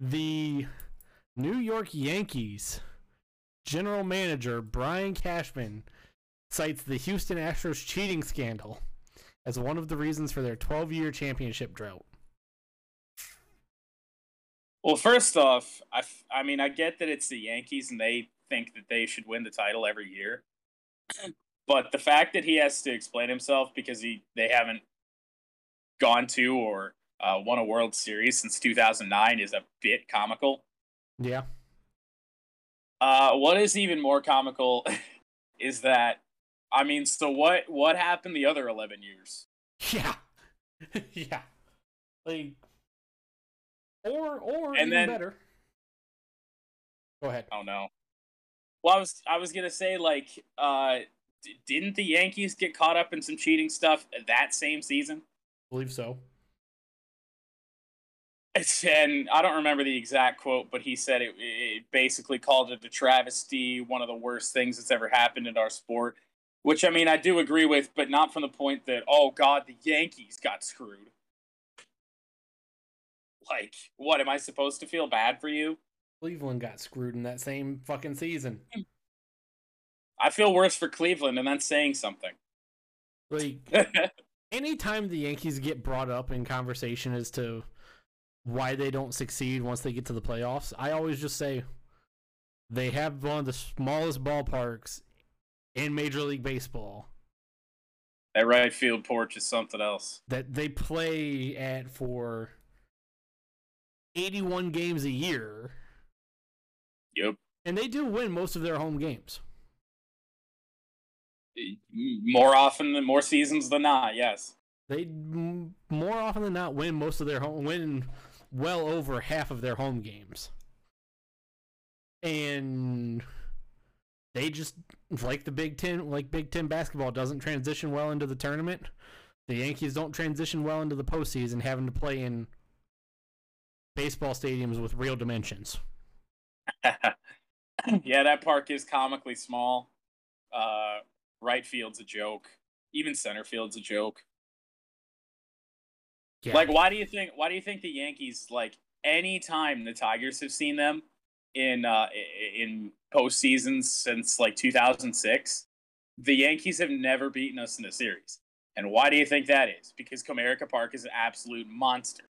The New York Yankees general manager Brian Cashman cites the Houston Astros cheating scandal as one of the reasons for their 12-year championship drought. Well, first off, I, f- I mean, I get that it's the Yankees and they think that they should win the title every year. But the fact that he has to explain himself because he they haven't gone to or uh, won a World Series since 2009 is a bit comical. Yeah. Uh, what is even more comical is that, I mean, so what what happened the other 11 years? Yeah. yeah. Like or or And even then- better. Go ahead. Oh no. Well, I was I was gonna say like, uh, d- didn't the Yankees get caught up in some cheating stuff that same season? believe so. And I don't remember the exact quote, but he said it, it basically called it a travesty, one of the worst things that's ever happened in our sport. Which I mean, I do agree with, but not from the point that oh god, the Yankees got screwed. Like, what am I supposed to feel bad for you? Cleveland got screwed in that same fucking season. I feel worse for Cleveland, and that's saying something. Like anytime the Yankees get brought up in conversation as to why they don't succeed once they get to the playoffs, I always just say they have one of the smallest ballparks in Major League Baseball that right field porch is something else. that they play at for 81 games a year, Yep. and they do win most of their home games. More often than more seasons than not, yes. They more often than not win most of their home win well over half of their home games. And they just like the Big 10 like Big 10 basketball doesn't transition well into the tournament. The Yankees don't transition well into the postseason having to play in baseball stadiums with real dimensions. yeah, that park is comically small. Uh, right field's a joke. Even center field's a joke. Yeah. Like, why do you think? Why do you think the Yankees like any time the Tigers have seen them in uh, in postseasons since like 2006, the Yankees have never beaten us in a series. And why do you think that is? Because Comerica Park is an absolute monster.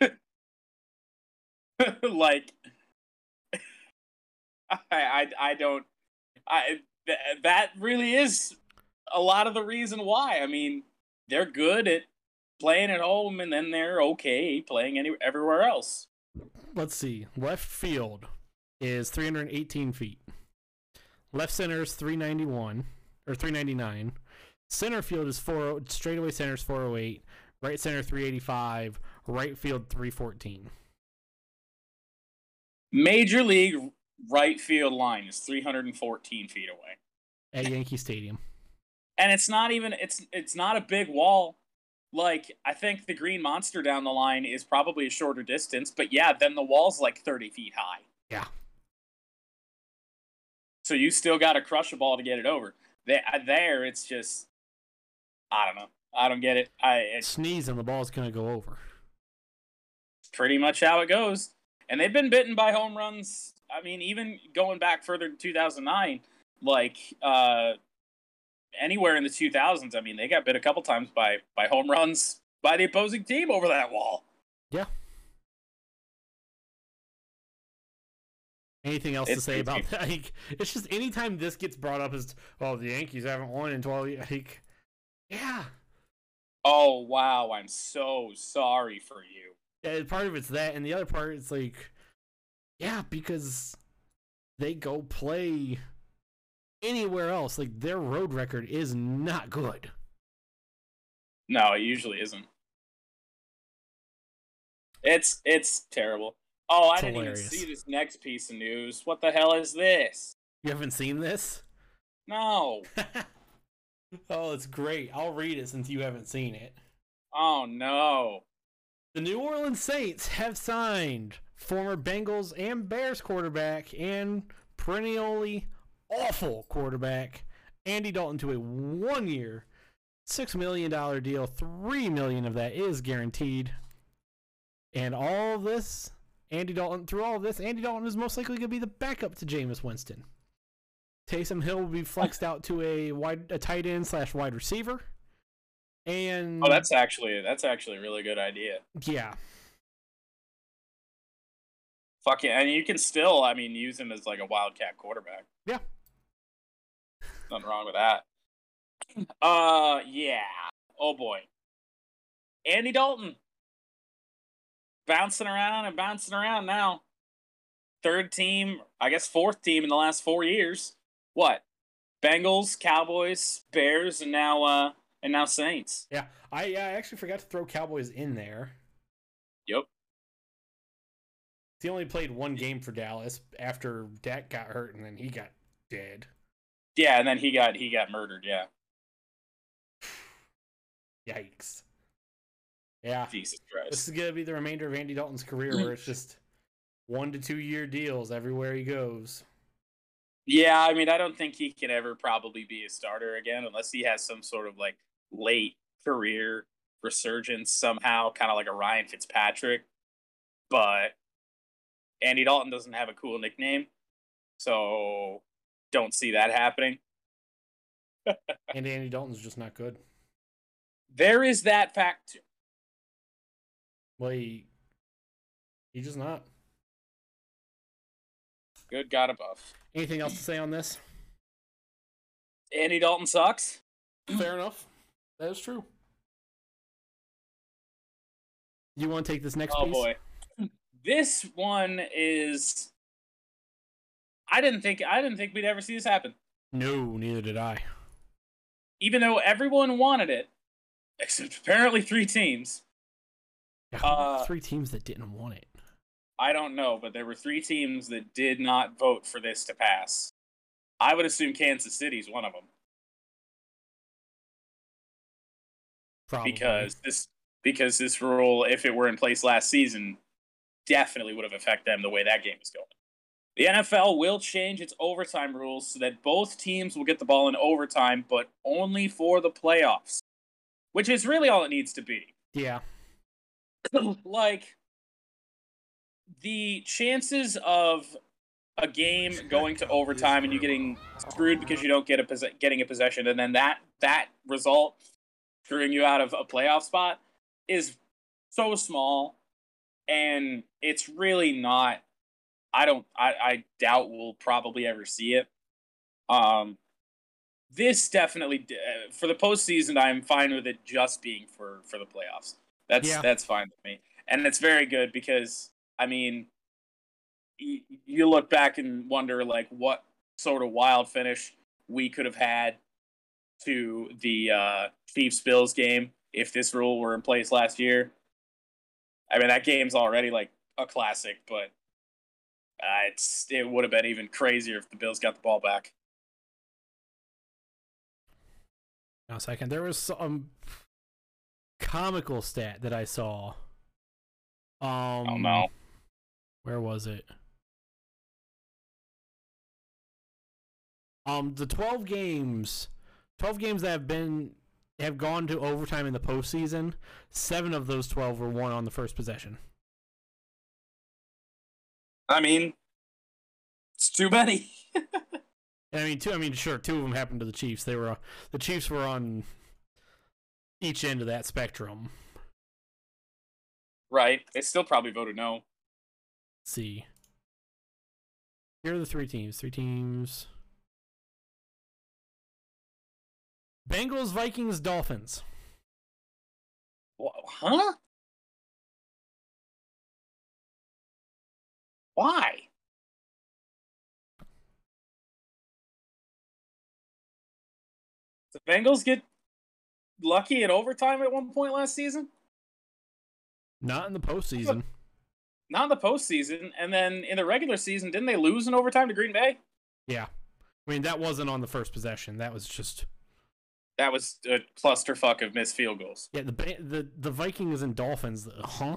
like, I, I I don't I th- that really is a lot of the reason why. I mean, they're good at playing at home, and then they're okay playing any everywhere else. Let's see. Left field is 318 feet. Left center is 391 or 399. Center field is 4 straightaway center is 408. Right center 385. Right field 314. Major League right field line is 314 feet away, At Yankee Stadium. and it's not even it's it's not a big wall. Like I think the Green Monster down the line is probably a shorter distance, but yeah, then the wall's like 30 feet high. Yeah. So you still got to crush a ball to get it over. There, there, it's just I don't know. I don't get it. I it's Sneeze and the ball's going to go over. pretty much how it goes. And they've been bitten by home runs. I mean, even going back further to 2009, like uh, anywhere in the 2000s, I mean, they got bit a couple times by by home runs by the opposing team over that wall. Yeah. Anything else to say it's- about that? Like, it's just anytime this gets brought up as, well, oh, the Yankees haven't won in 12 years. Like, yeah. Oh wow, I'm so sorry for you. Yeah, part of it's that, and the other part is like, yeah, because they go play anywhere else. Like their road record is not good. No, it usually isn't. It's it's terrible. Oh, I It's didn't hilarious. even see this next piece of news. What the hell is this? You haven't seen this? No. oh, it's great. I'll read it since you haven't seen it. Oh no. The New Orleans Saints have signed former Bengals and Bears quarterback and perennially awful quarterback Andy Dalton to a one-year, six million dollar deal. Three million of that is guaranteed. And all this, Andy Dalton. Through all of this, Andy Dalton is most likely going to be the backup to Jameis Winston. Taysom Hill will be flexed out to a wide, a tight end slash wide receiver. And Oh, that's actually that's actually a really good idea. yeah. Fuck it, and you can still, I mean, use him as like a wildcat quarterback. Yeah. Nothing wrong with that. Uh, yeah. Oh boy. Andy Dalton. Bouncing around and bouncing around now. Third team, I guess fourth team in the last four years. What? Bengals, Cowboys, Bears, and now uh and now Saints. Yeah, I yeah, I actually forgot to throw Cowboys in there. Yep. He only played one game for Dallas after Dak got hurt and then he got dead. Yeah, and then he got he got murdered, yeah. Yikes. Yeah. Jesus This is gonna be the remainder of Andy Dalton's career where it's just one to two year deals everywhere he goes. Yeah, I mean, I don't think he can ever probably be a starter again unless he has some sort of like late career resurgence somehow, kind of like a Ryan Fitzpatrick. but Andy Dalton doesn't have a cool nickname, so don't see that happening. And Andy Dalton's just not good. There is that fact too. Well, he, he's just not. Good God above. Anything else to say on this? Andy Dalton sucks. Fair enough. That is true. You want to take this next Oh piece? boy. This one is I didn't think I didn't think we'd ever see this happen. No, neither did I. Even though everyone wanted it, except apparently three teams. Yeah, who were the Uh, three teams that didn't want it. I don't know, but there were three teams that did not vote for this to pass. I would assume Kansas City's one of them Probably. because this because this rule, if it were in place last season, definitely would have affected them the way that game is going. The NFL will change its overtime rules so that both teams will get the ball in overtime, but only for the playoffs, which is really all it needs to be. yeah, like the chances of a game going to overtime and you getting screwed because you don't get a posse- getting a possession and then that that result screwing you out of a playoff spot is so small and it's really not I don't I, I doubt we'll probably ever see it um this definitely uh, for the postseason I'm fine with it just being for for the playoffs that's Yeah. that's fine with me and it's very good because I mean y- you look back and wonder like what sort of wild finish we could have had to the uh, Chiefs Bills game if this rule were in place last year. I mean that game's already like a classic, but uh, it's it would have been even crazier if the Bills got the ball back. Now, second. There was some comical stat that I saw. Um, oh no, Where was it? Um, the twelve games, twelve games that have been have gone to overtime in the postseason. Seven of those twelve were won on the first possession. I mean it's too many. I mean, two. I mean, sure, two of them happened to the Chiefs. They were the Chiefs were on each end of that spectrum. right? They still probably voted no. Let's see. Here are the three teams. Three teams. Bengals, Vikings, Dolphins. Huh? Why? The Bengals get lucky in overtime at one point last season? Not in the postseason. Not in the postseason. And then in the regular season, didn't they lose in overtime to Green Bay? Yeah. I mean, that wasn't on the first possession. That was just That was a clusterfuck of missed field goals. yeah. The the the Vikings and Dolphins. Huh?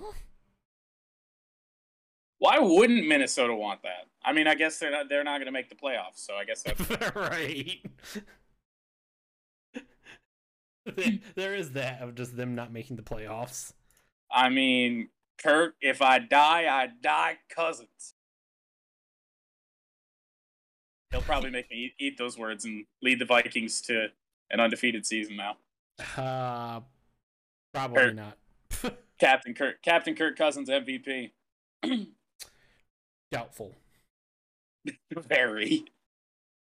Why wouldn't Minnesota want that? I mean, I guess they're not they're not going to make the playoffs, so I guess that's right. There- is that of just them not making the playoffs. I mean, Kirk, if I die, I die Cousins. He'll probably make me eat, those words and lead the Vikings to an undefeated season now. Uh, probably Hurt. not. Captain Kirk, Captain Kirk Cousins MVP. Doubtful. Very.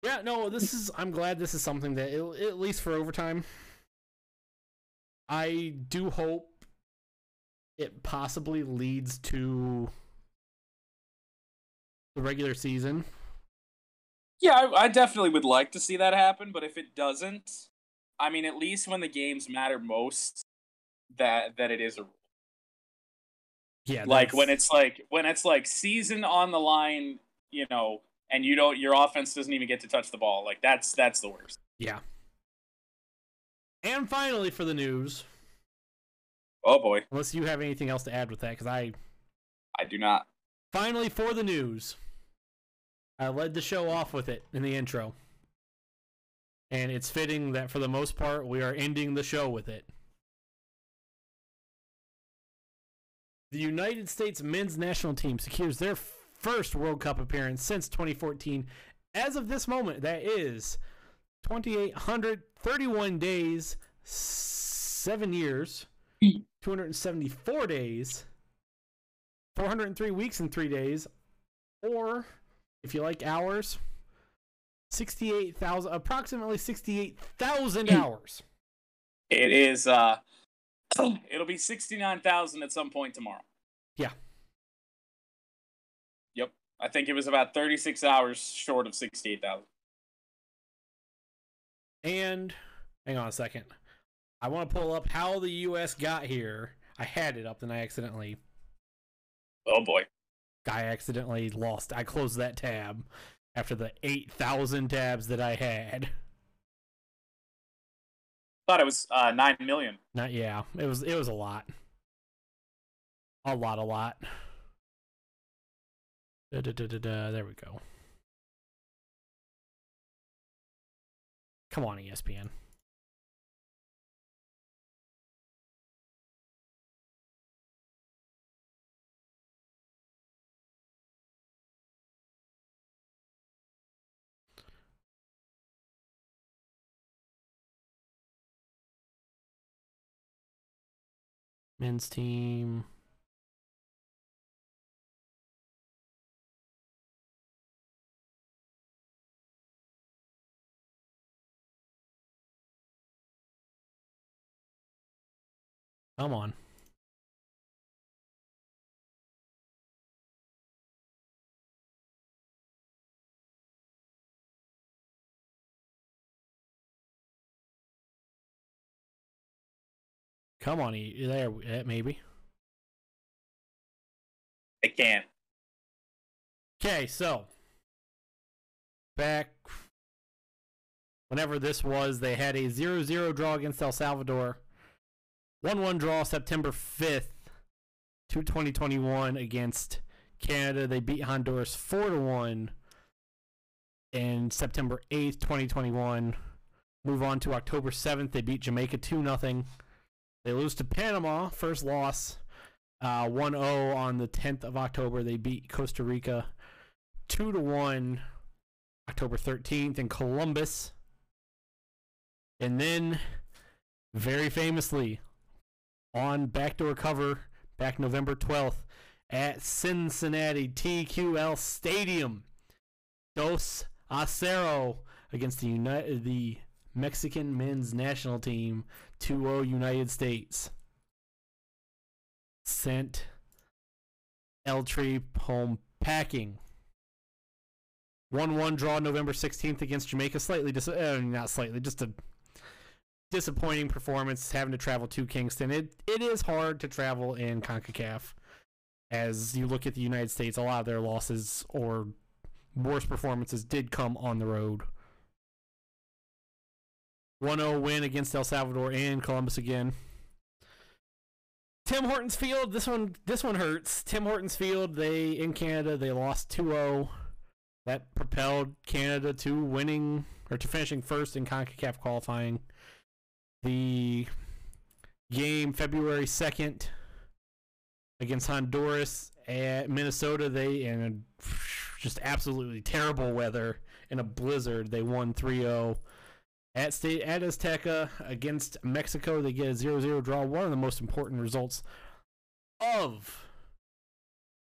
Yeah, no, this is. I'm glad this is something that, it'll- at least for overtime, I do hope it possibly leads to the regular season. Yeah, I, I definitely would like to see that happen, but if it doesn't, I mean, at least when the games matter most, that that it is a rule. Yeah, like when it's like when it's like season on the line, you know, and you don't your offense doesn't even get to touch the ball. Like that's that's the worst. yeah. And finally, for the news, Oh boy, unless you have anything else to add with that, because I I do not. finally for the news, I led the show off with it in the intro, and it's fitting that for the most part we are ending the show with it. The United States men's national team secures their first World Cup appearance since 2014. As of this moment, that is 2,831 days, seven years, 274 days, 403 weeks and three days, or if you like hours, 68,000, approximately 68,000 hours. It is. uh It'll be sixty nine thousand at some point tomorrow. Yeah. Yep. I think it was about thirty six hours short of sixty eight thousand. And hang on a second. I want to pull up how the US got here. I had it up and I accidentally Oh boy. I accidentally lost. I closed that tab after the 8,000 tabs that I had. Thought it was uh, nine million. Not yeah, it was it was a lot. A lot, a lot. Da, da, da, da, da. There we go. Come on, ESPN. Men's team. Come on. Come on, E- there, eh, maybe. I can't. Okay, so back whenever this was, they had a 0-0 draw against El Salvador. 1-1 draw September 5th to 2021 against Canada. They beat Honduras 4 to 1 and September 8th, 2021. Move on to October 7th. They beat Jamaica 2 0. They lose to Panama, first loss. Uh, 1-0 on the 10th of October. They beat Costa Rica 2 to 1 October 13th in Columbus. And then very famously on backdoor cover back November 12th at Cincinnati TQL Stadium. Dos a Cero against the United the Mexican men's national team 2-0 United States. Sent El Tri home packing. 1-1 draw November 16th against Jamaica. Slightly dis- uh, not slightly, just a disappointing performance having to travel to Kingston. It it is hard to travel in CONCACAF. As you look at the United States, a lot of their losses or worst performances did come on the road. 1-0 win against El Salvador and Columbus again. Tim Hortons Field, this one this one hurts. Tim Hortons Field, they in Canada, they lost 2-0. That propelled Canada to winning or to finishing first in CONCACAF qualifying. The game February 2nd against Honduras at Minnesota, they in just absolutely terrible weather in a blizzard, they won 3-0 at state at Azteca against Mexico. They get a 0-0 draw. One of the most important results of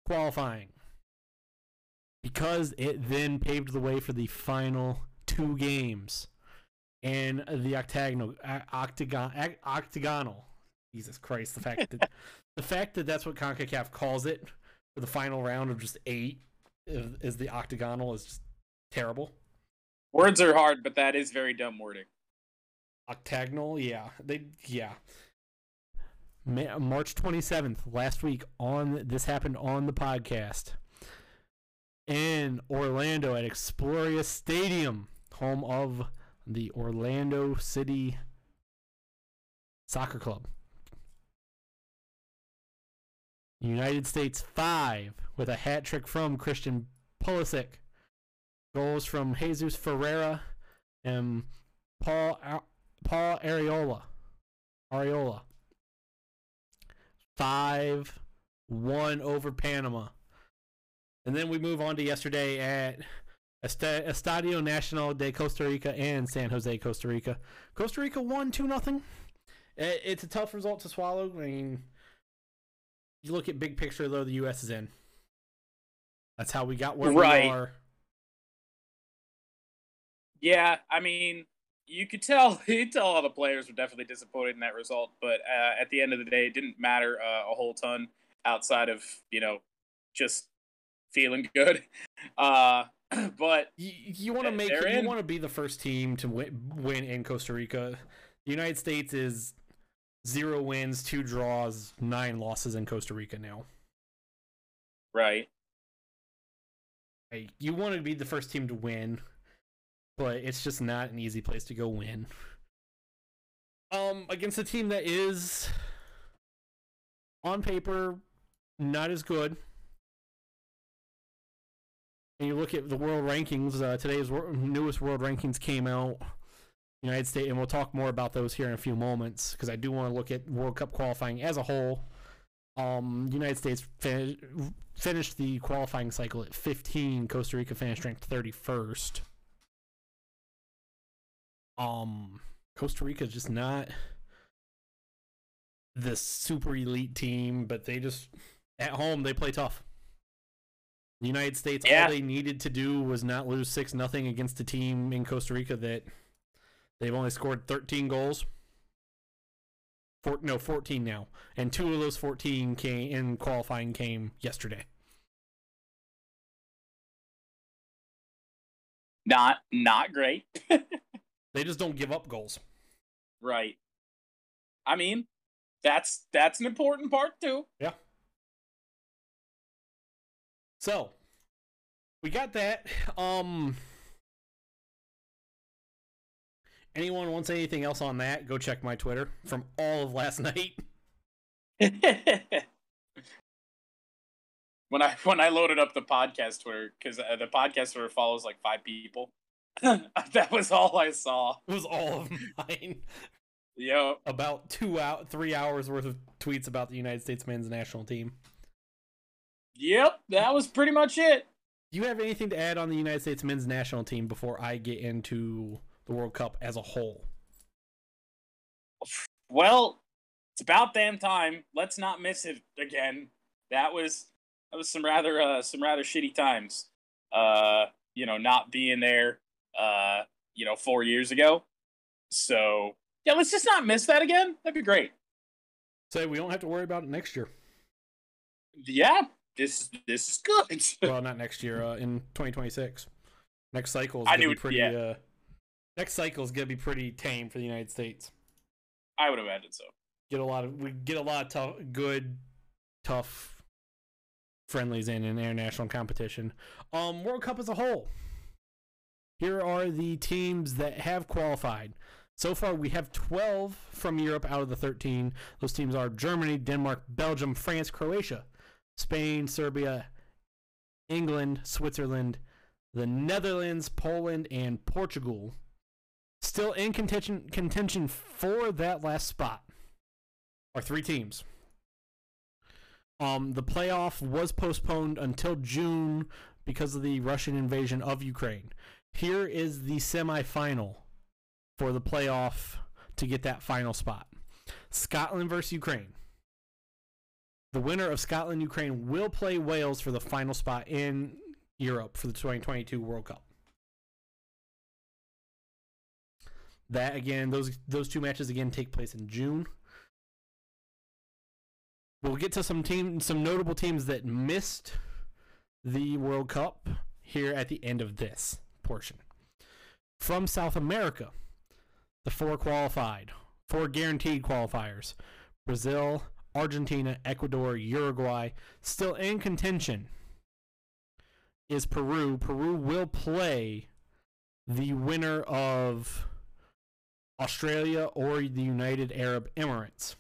qualifying because it then paved the way for the final two games and the octagonal octagon octagonal. Jesus Christ! The fact that the fact that that's what Concacaf calls it for the final round of just eight is, is the octagonal is just terrible. Words are hard, but that is very dumb wording. Octagonal, yeah, they yeah. Ma- March twenty seventh, last week on this happened on the podcast in Orlando at Exploria Stadium, home of the Orlando City Soccer Club. United States five with a hat trick from Christian Pulisic. Goals from Jesus Ferreira and Paul Paul Arriola. Arriola. Five one over Panama. And then we move on to yesterday at Estadio Nacional de Costa Rica and San Jose, Costa Rica. Costa Rica won 2 nothing. It's a tough result to swallow. I mean, you look at big picture, though, the U.S. is in. That's how we got where Right. we are. Yeah, I mean, you could tell you could tell all the players were definitely disappointed in that result, but uh, at the end of the day, it didn't matter uh, a whole ton outside of you know just feeling good. Uh, but You, you want to make you want to be the first team to win, win in Costa Rica. The United States is zero wins, two draws, nine losses in Costa Rica now. right, Like, you want to be the first team to win, but it's just not an easy place to go win. Um, against a team that is on paper not as good. And you look at the world rankings. Uh, today's wor- newest world rankings came out. United States, and we'll talk more about those here in a few moments because I do want to look at World Cup qualifying as a whole. Um, United States fin- finished the qualifying cycle at 15. Costa Rica finished ranked 31st. Um, Costa Rica is just not the super elite team, but they just at home they play tough. The United States, Yeah. all they needed to do was not lose six nothing against a team in Costa Rica that they've only scored 13 goals. Four, no, 14 now, and two of those 14 came in qualifying came yesterday. not not great. They just don't give up goals. right. I mean, that's that's an important part too. Yeah. So we got that. Um anyone wants anything else on that, go check my Twitter from all of last night. when I when I loaded up the podcast Twitter because uh, the podcast Twitter follows like five people. that was all I saw. It was all of mine. Yo, About two out three hours worth of tweets about the United States men's national team. yep, that was pretty much it. Do you have anything to add on the United States men's national team before I get into the World Cup as a whole? Well, it's about damn time. Let's not miss it again. That was that was some rather uh some rather shitty times. Uh, you know, not being there uh, you know, 4 years ago. So, yeah, let's just not miss that again. That'd be great. So we don't have to worry about it next year. Yeah, this this is good. well, not next year. Uh, in 2026, next cycle is gonna knew be pretty. yeah. Uh, next cycle is gonna be pretty tame for the United States. I would imagine so. Get a lot of we get a lot of tough, good, tough friendlies in in international competition. Um, World Cup as a whole. Here are the teams that have qualified. So far, we have 12 from Europe out of the 13. Those teams are Germany, Denmark, Belgium, France, Croatia, Spain, Serbia, England, Switzerland, the Netherlands, Poland, and Portugal. Still in contention, contention for that last spot are three teams. Um, the playoff was postponed until June because of the Russian invasion of Ukraine. Here is the semifinal for the playoff to get that final spot. Scotland versus Ukraine. The winner of Scotland Ukraine will play Wales for the final spot in Europe for the 2022 World Cup. That again, those those two matches again take place in June. We'll get to some team some notable teams that missed the World Cup here at the end of this portion. From South America, the four qualified, four guaranteed qualifiers. Brazil, Argentina, Ecuador, Uruguay, still in contention is Peru. Peru will play the winner of Australia or the United Arab Emirates.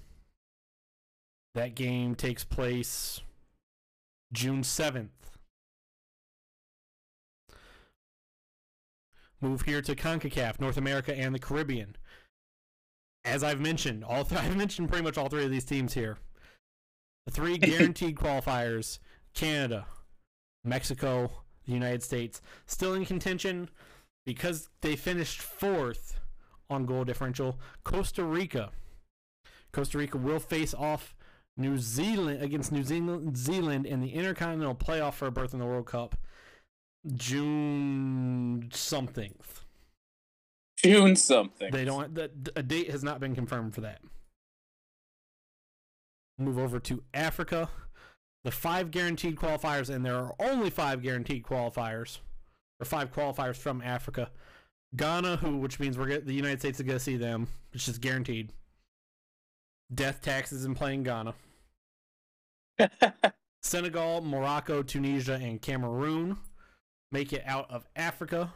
That game takes place June 7th. Move here to CONCACAF, North America, and the Caribbean. As I've mentioned, all th- I've mentioned pretty much all three of these teams here. The three guaranteed qualifiers Canada, Mexico, the United States, still in contention because they finished fourth on goal differential. Costa Rica. Costa Rica will face off New Zealand against New Zealand, Zealand in the Intercontinental Playoff for a berth in the World Cup. June something. June something. They don't. The, a date has not been confirmed for that. Move over to Africa. The five guaranteed qualifiers, and there are only five guaranteed qualifiers, or five qualifiers from Africa. Ghana, who which means we're get, the United States is going to see them, which is guaranteed. Death taxes in playing Ghana. Senegal, Morocco, Tunisia, and Cameroon make it out of Africa.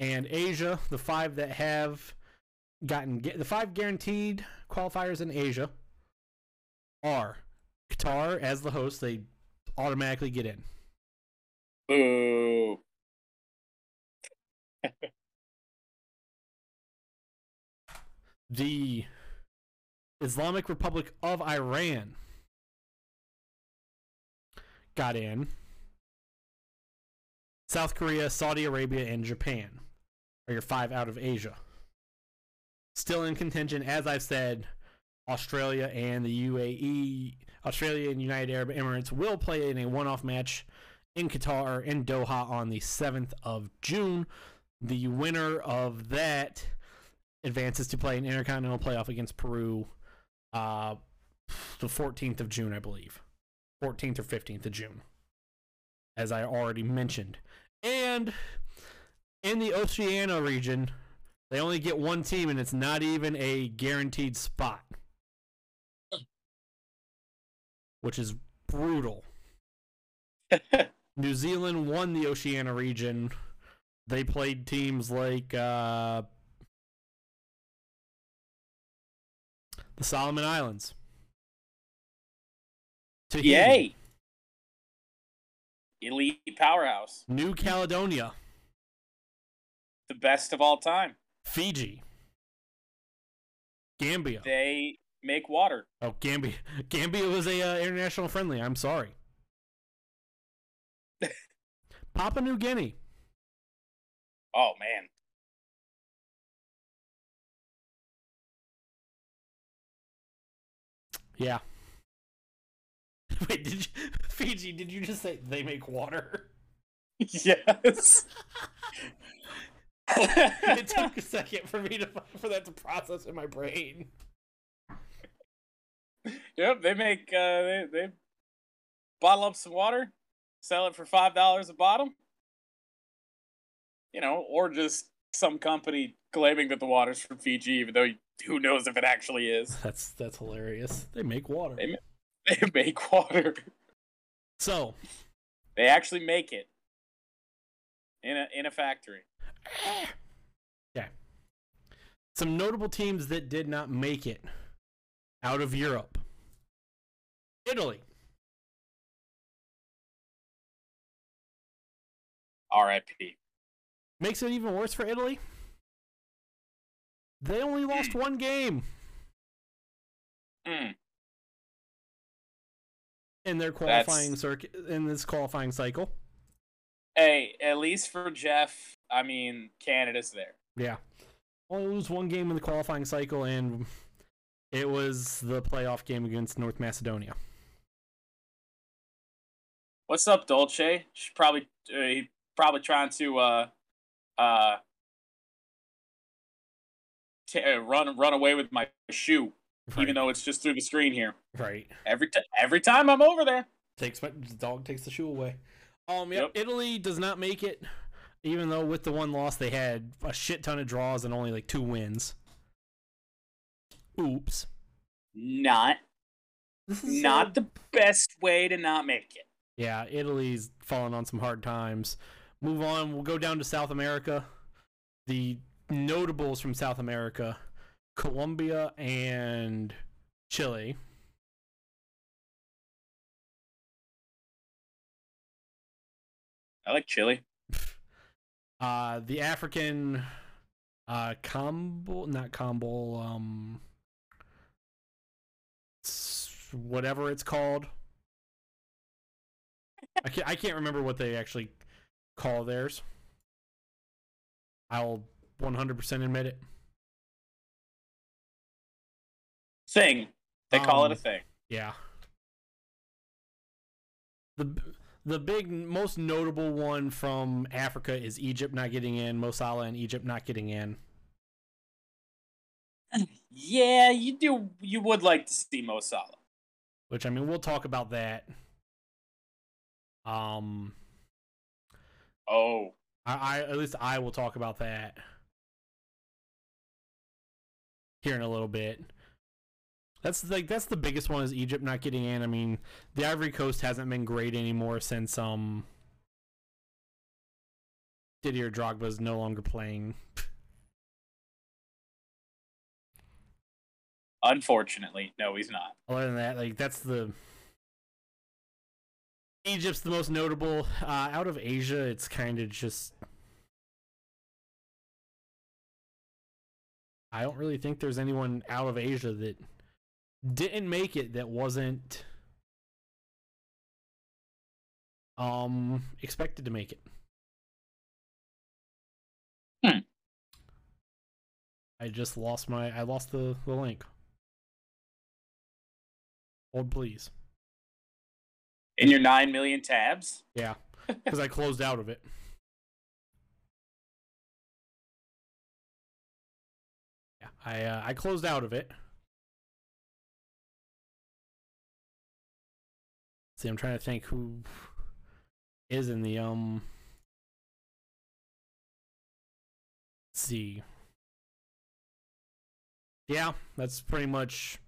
And Asia, the five that have gotten the five guaranteed qualifiers in Asia are Qatar as the host, they automatically get in. Boo. the Islamic Republic of Iran got in. South Korea, Saudi Arabia, and Japan are your five out of Asia. Still in contention, as I've said, Australia and the UAE, Australia and United Arab Emirates will play in a one off match in Qatar in Doha on the 7th of June. The winner of that advances to play an intercontinental playoff against Peru uh, the 14th of June, I believe. 14th or 15th of June, as I already mentioned. And in the Oceania region, they only get one team, and it's not even a guaranteed spot, which is brutal. New Zealand won the Oceania region. They played teams like uh, the Solomon Islands. Tahiti, Yay. Elite powerhouse. New Caledonia, The best of all time. Fiji, Gambia. They make water. Oh, Gambia. Gambia was a uh, international friendly. I'm sorry. Papua New Guinea. Oh man. Yeah. Wait, did you Fiji? Did you just say they make water? Yes. it took a second for me to for that to process in my brain. yep, they make uh they, they bottle up some water, sell it for five dollars a bottle. You know, or just some company claiming that the water's from Fiji, even though who knows if it actually is. That's that's hilarious. They make water. They They make water. So, They actually make it in a in a factory. yeah. Some notable teams that did not make it out of Europe. Italy. R.I.P. Makes it even worse for Italy. They only lost one game Mm. In their That's- qualifying circuit in this qualifying cycle. Hey, at least for Jeff, I mean, Canada's there. Yeah. Only lose one game in the qualifying cycle, and it was the playoff game against North Macedonia. What's up, Dolce? She's probably uh, he probably trying to uh uh t- uh, run run away with my shoe, even though it's just through the screen here. right Every t- every time I'm over there. takes my the dog takes the shoe away. Um, yep, Yep. Italy does not make it, even though with the one loss they had a shit ton of draws and only like two wins. Oops. Not not the best way to not make it. Yeah, Italy's fallen on some hard times. Move on. We'll go down to South America. The notables from South America Colombia and Chile. I like chili. Uh, the African uh, Combo, not Combo, um, whatever it's called. I can't, I can't remember what they actually call theirs. I'll 100% admit it. Thing. They call it a Um, thing. Yeah. The the big most notable one from Africa is Egypt not getting in, Mo Salah and Egypt not getting in. Yeah, you do. You would like to see Mo Salah. Which I mean, we'll talk about that. Um, Oh, I, I at least I will talk about that here in a little bit. That's like that's the biggest one is Egypt not getting in. I mean, the Ivory Coast hasn't been great anymore since um Didier Drogba is no longer playing. unfortunately, no, he's not. Other than that, like that's the Egypt's the most notable. Uh, out of Asia, it's kind of just. I don't really think there's anyone out of Asia that didn't make it that wasn't um expected to make it. Hmm. I just lost my I lost the, the link. Hold please. In your nine million tabs. Yeah, because I closed out of it. Yeah, I uh, I closed out of it. See, I'm trying to think who is in the um. let's see. Yeah, that's pretty much.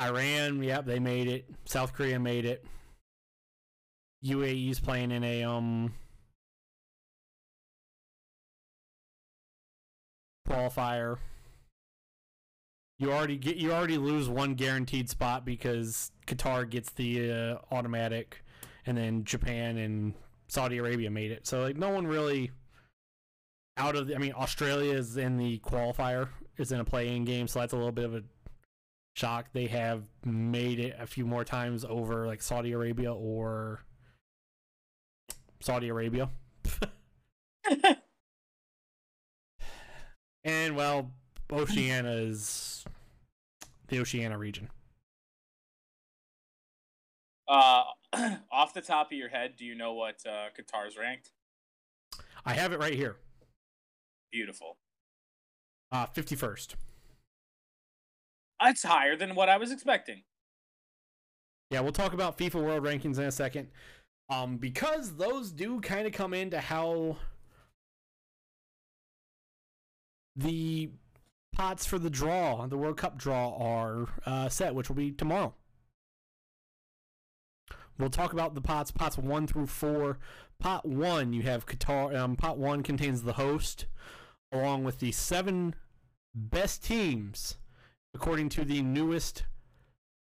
Iran, yep, they made it. South Korea made it. UAE's playing in a um qualifier. You already get you already lose one guaranteed spot because Qatar gets the uh, automatic, and then Japan and Saudi Arabia made it. So like no one really out of the, I mean Australia is in the qualifier is in a play-in game, so that's a little bit of a shock. They have made it a few more times over like Saudi Arabia or Saudi Arabia. and well, Oceania is the Oceania region. Uh, off the top of your head, do you know what uh, Qatar's ranked? I have it right here. Beautiful. Uh 51st. That's higher than what I was expecting. Yeah, we'll talk about FIFA World Rankings in a second. Um, because those do kind of come into how the pots for the draw, the World Cup draw, are uh, set, which will be tomorrow. We'll talk about the pots, pots one through four. Pot one, you have Qatar. Um, pot one contains the host, along with the seven best teams, according to the newest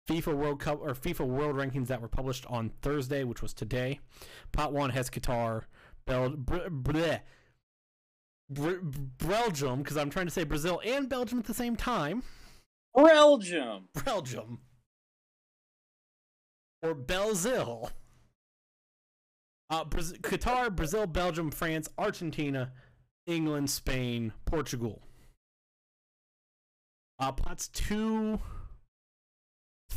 FIFA World Cup or FIFA World Rankings that were published on Thursday, which was today. Pot one has Qatar, Bel- Br- bleh, Br- Belgium, because I'm trying to say Brazil and Belgium at the same time. Belgium. Belgium. Or Belzil. Uh, Braz- Qatar, Brazil, Belgium, France, Argentina, England, Spain, Portugal. Uh, pots two,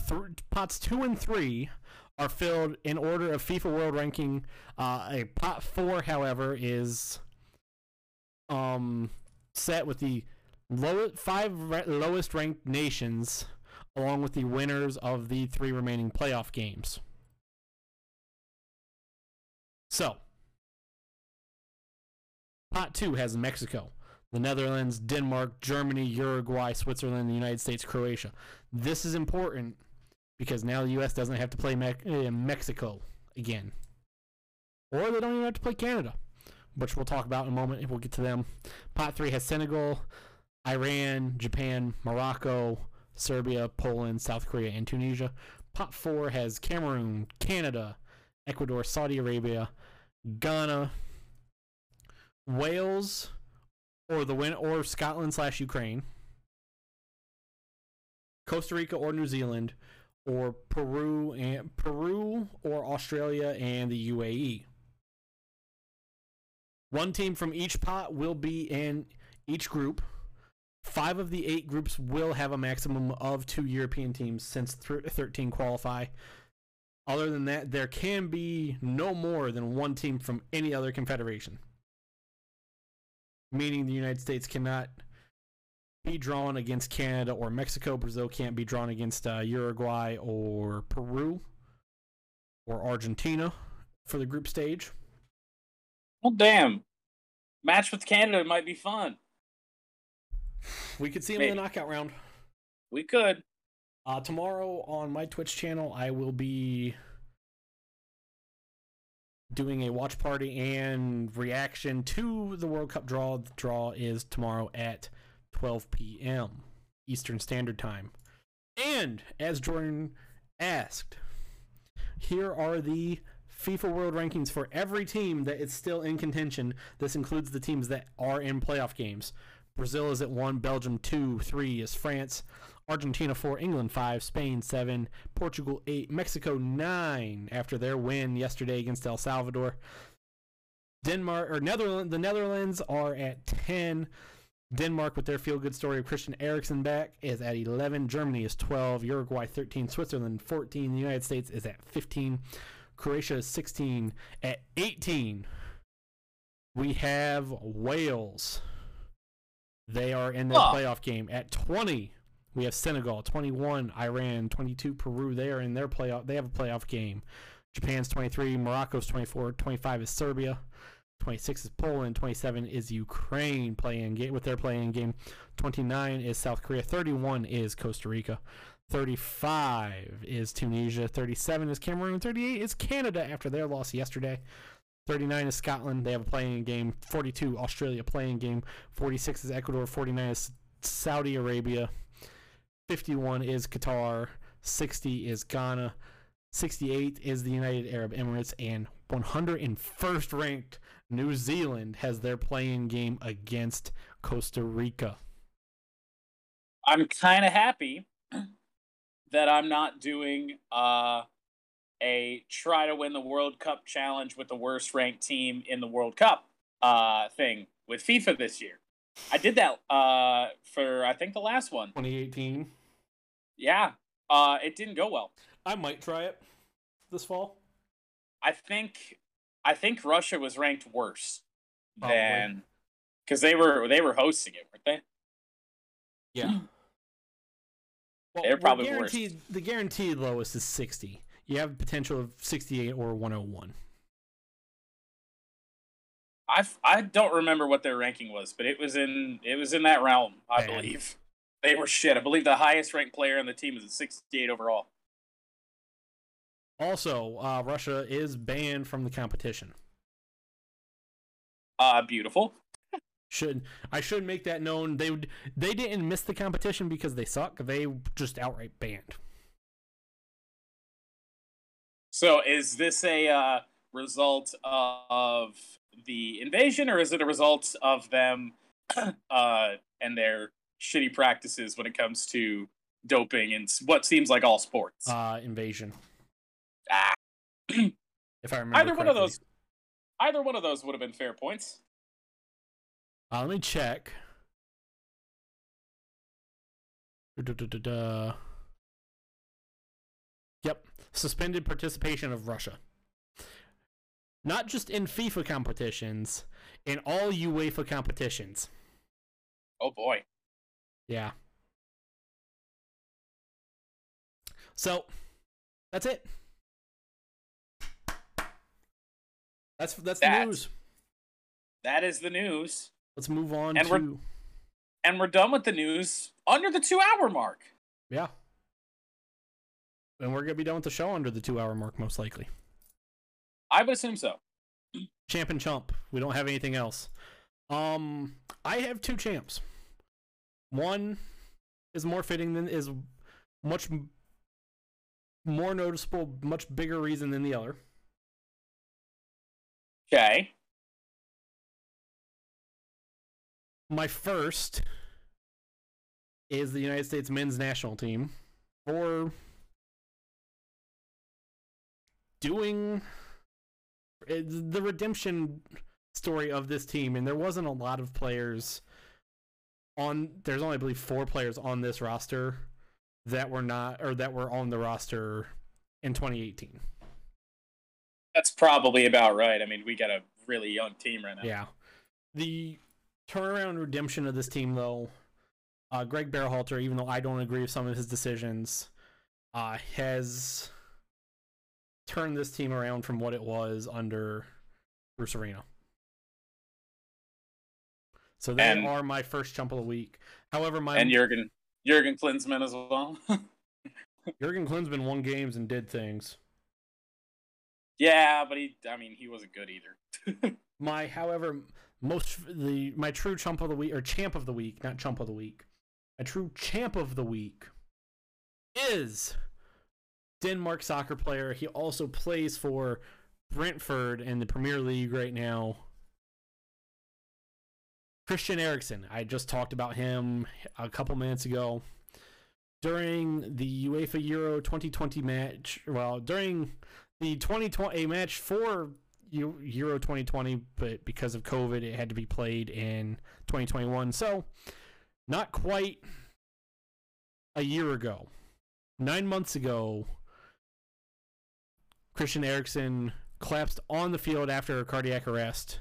th- pots two and three are filled in order of FIFA World Ranking. Uh, a pot four, however, is um set with the low five ra- lowest ranked nations, along with the winners of the three remaining playoff games. So, pot two has Mexico, the Netherlands, Denmark, Germany, Uruguay, Switzerland, the United States, Croatia. This is important because now the U.S. doesn't have to play Me- uh, Mexico again, or they don't even have to play Canada, which we'll talk about in a moment. We'll get to them. Pot three has Senegal, Iran, Japan, Morocco, Serbia, Poland, South Korea, and Tunisia. Pot four has Cameroon, Canada, Ecuador, Saudi Arabia, Ghana, Wales, or the win or Scotland slash Ukraine. Costa Rica or New Zealand, or Peru and Peru or Australia and the UAE. One team from each pot will be in each group. Five of the eight groups will have a maximum of two European teams since th- 13 qualify. Other than that, there can be no more than one team from any other confederation. Meaning the United States cannot be drawn against Canada or Mexico. Brazil can't be drawn against uh, Uruguay or Peru or Argentina for the group stage. Well, damn. Match with Canada might be fun. We could see them in the knockout round. We could. Uh, tomorrow on my Twitch channel, I will be doing a watch party and reaction to the World Cup draw. The draw is tomorrow at 12 p.m. Eastern Standard Time. And as Jordan asked, here are the FIFA World Rankings for every team that is still in contention. This includes the teams that are in playoff games. Brazil is at 1, Belgium 2, 3 is France, Argentina 4, England 5, Spain 7, Portugal 8, Mexico 9 after their win yesterday against El Salvador. Denmark or Netherlands the Netherlands are at 10. Denmark with their feel good story of Christian Eriksen back is at 11. Germany is 12, Uruguay 13, Switzerland 14, the United States is at 15. Croatia is 16 at 18. We have Wales. They are in their Huh. playoff game at 20. We have Senegal 21, Iran 22, Peru. They are in their playoff. They have a playoff game. Japan's 23, Morocco's 24, 25 is Serbia, 26 is Poland, 27 is Ukraine playing game with their playing game. 29 is South Korea, 31 is Costa Rica. 35 is Tunisia, 37 is Cameroon, 38 is Canada after their loss yesterday. 39 is Scotland. They have a playing game. 42 Australia playing game. 46 is Ecuador. 49 is Saudi Arabia. 51 is Qatar. 60 is Ghana. 68 is the United Arab Emirates. And 101st ranked New Zealand has their playing game against Costa Rica. I'm kind of happy that I'm not doing uh, a try to win the World Cup challenge with the worst ranked team in the World Cup uh, thing with FIFA this year. I did that uh, for I think the last one. 2018. Yeah, uh, it didn't go well. I might try it this fall. I think I think Russia was ranked worse Probably. than because they were they were hosting it, weren't they? Yeah. Well, They're probably worse. guaranteed, The guaranteed lowest is 60. You have a potential of 68 or 101. I I don't remember what their ranking was, but it was in it was in that realm, I Bad. believe. They were shit. I believe the highest ranked player on the team is a 68 overall. Also, uh, Russia is banned from the competition. Uh beautiful. Should I should make that known? They would, they didn't miss the competition because they suck. They just outright banned. So is this a uh, result of the invasion, or is it a result of them uh, and their shitty practices when it comes to doping and what seems like all sports? Uh, invasion. ah, If I remember. either one of those, either one of those would have been fair points. Uh, let me check. Du-du-du-du-du. Yep. Suspended participation of Russia. Not just in FIFA competitions, in all UEFA competitions. Oh boy. Yeah. So, that's it. That's that's the news. That is the news. Let's move on And to we're- And we're done with the news under the two hour mark. Yeah. And we're gonna be done with the show under the two hour mark, most likely. I would assume so. Champ and chump. We don't have anything else. Um, I have two champs. One is more fitting than is much more noticeable, much bigger reason than the other. Okay. My first is the United States men's national team for doing the redemption story of this team. And there wasn't a lot of players on, there's only, I believe, four players on this roster that were not, or that were on the roster in 2018. That's probably about right. I mean, we got a really young team right now. Yeah. The turnaround redemption of this team, though, uh, Greg Berhalter, even though I don't agree with some of his decisions, uh, has turned this team around from what it was under Bruce Arena. So they And- are my first chump of the week. However, my And Jurgen Jurgen Klinsmann as well. Jurgen Klinsmann won games and did things. yeah, but he I mean he wasn't good either. My, however, most the my true chump of the week or champ of the week, not chump of the week. My true champ of the week is Denmark soccer player. He also plays for Brentford in the Premier League right now. Christian Eriksen. I just talked about him a couple minutes ago. During the UEFA Euro 2020 match, well, during the 2020 a match for Euro 2020, but because of COVID, it had to be played in 2021. So, not quite a year ago, nine months ago, Christian Eriksen collapsed on the field after a cardiac arrest.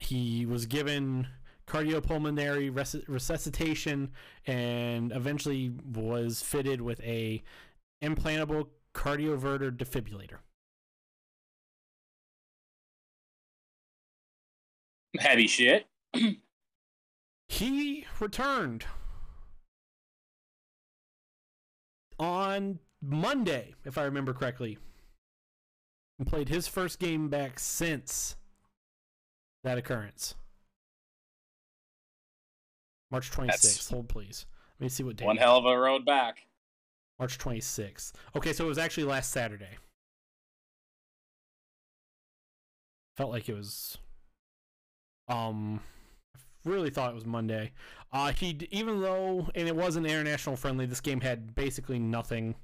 He was given cardiopulmonary res- resuscitation and eventually was fitted with a implantable cardioverter defibrillator. Heavy shit. He returned on Monday, if I remember correctly, and played his first game back since that occurrence. March 26th. That's- Hold, please. Let me see what day. One hell of a road back. March 26th. Okay, so it was actually last Saturday. Felt like it was. Um, really thought it was Monday. Uh, he even though and it wasn't international friendly, this game had basically nothing.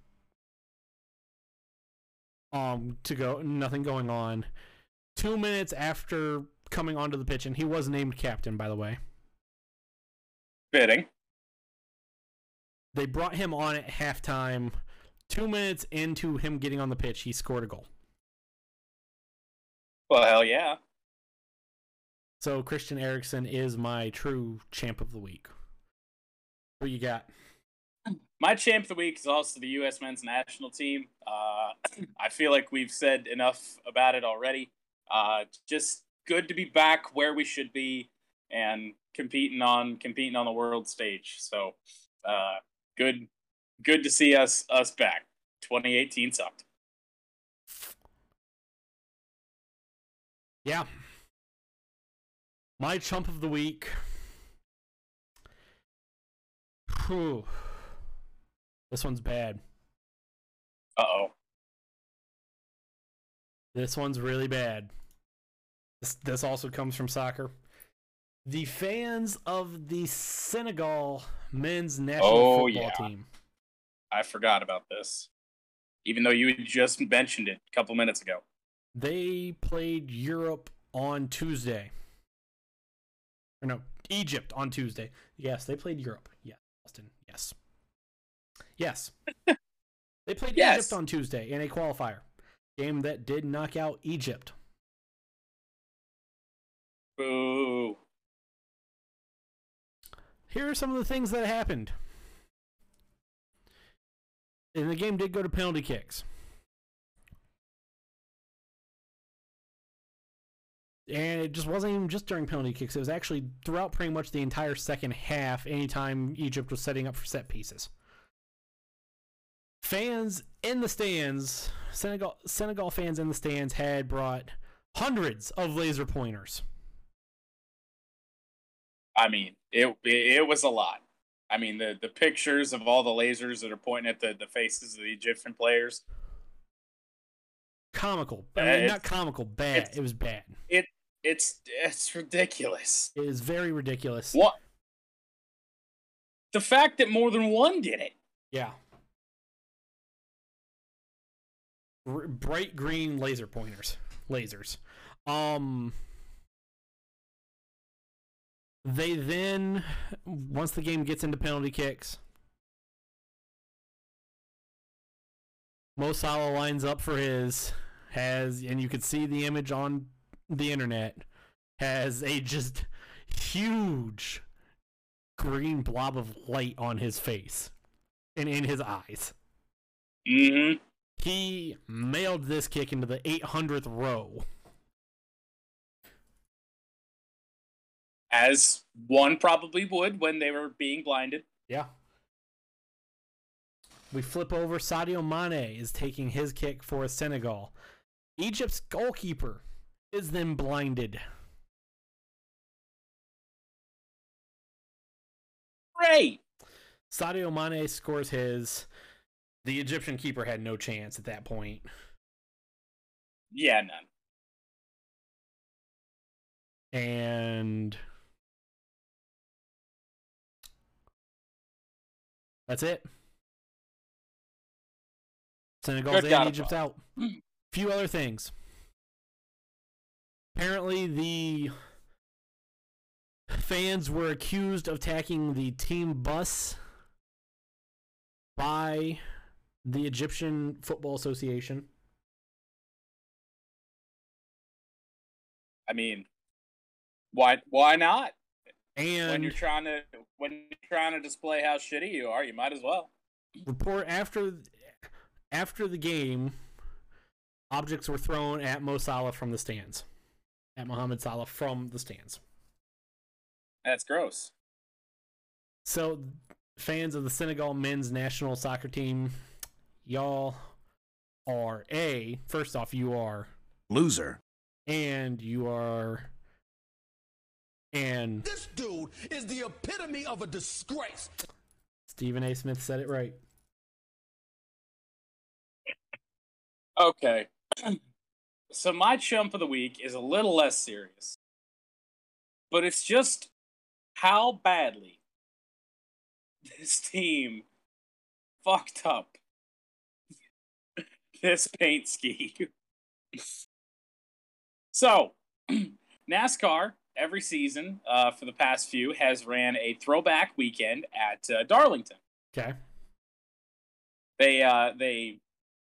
Um, to go, nothing going on. Two minutes after coming onto the pitch, and he was named captain, by the way. Fitting. They brought him on at halftime. Two minutes into him getting on the pitch, he scored a goal. Well, hell yeah. So Christian Eriksen is my true champ of the week. What you got? My champ of the week is also the U.S. men's national team. Uh, I feel like we've said enough about it already. Uh, just good to be back where we should be and competing on competing on the world stage. So uh, good, good to see us us back. 2018 sucked. Yeah. My chump of the week. Whew. This one's bad. Uh oh. This one's really bad. This this also comes from soccer. The fans of the Senegal men's national Oh, football yeah. team. I forgot about this. Even though you had just mentioned it a couple minutes ago. They played Europe on Tuesday. Or no, Egypt on Tuesday. Yes, they played Europe. Yes, Austin. Yes. Yes. they played Yes. Egypt on Tuesday in a qualifier. Game that did knock out Egypt. Boo. Here are some of the things that happened. And the game did go to penalty kicks. And it just wasn't even just during penalty kicks. It was actually throughout pretty much the entire second half, anytime Egypt was setting up for set pieces. Fans in the stands, Senegal Senegal fans in the stands had brought hundreds of laser pointers. I mean, it, it it was a lot. I mean, the the pictures of all the lasers that are pointing at the, the faces of the Egyptian players. Comical. I Uh, mean, not comical, bad. It was bad. It's it's ridiculous. It is very ridiculous. What? the fact that more than one did it. Yeah. R- bright green laser pointers, lasers. Um. They then, once the game gets into penalty kicks, Mo Salah lines up for his, has, and you can see the image on the internet, has a just huge green blob of light on his face and in his eyes. Mm-hmm. He mailed this kick into the 800th row. As one probably would when they were being blinded. Yeah. We flip over. Sadio Mane is taking his kick for Senegal. Egypt's goalkeeper is then blinded. Great. Sadio Mane scores his. The Egyptian keeper had no chance at that point. Yeah, none. And that's it. Senegal's in, Egypt's out. Few other things. Apparently, the fans were accused of attacking the team bus by the Egyptian Football Association. I mean, why why not? And when you're trying to when you're trying to display how shitty you are, you might as well. report after after the game, objects were thrown at Mo Salah from the stands, at Mohamed Salah from the stands. That's gross. So, fans of the Senegal men's national soccer team, y'all are a first off, you are, loser, and you are, and This dude is the epitome of a disgrace. Stephen A. Smith said it right. Okay. so my chump of the week is a little less serious. But it's just how badly this team fucked up this paint scheme. so, NASCAR every season uh, for the past few has ran a throwback weekend at uh, Darlington. Okay. They uh, they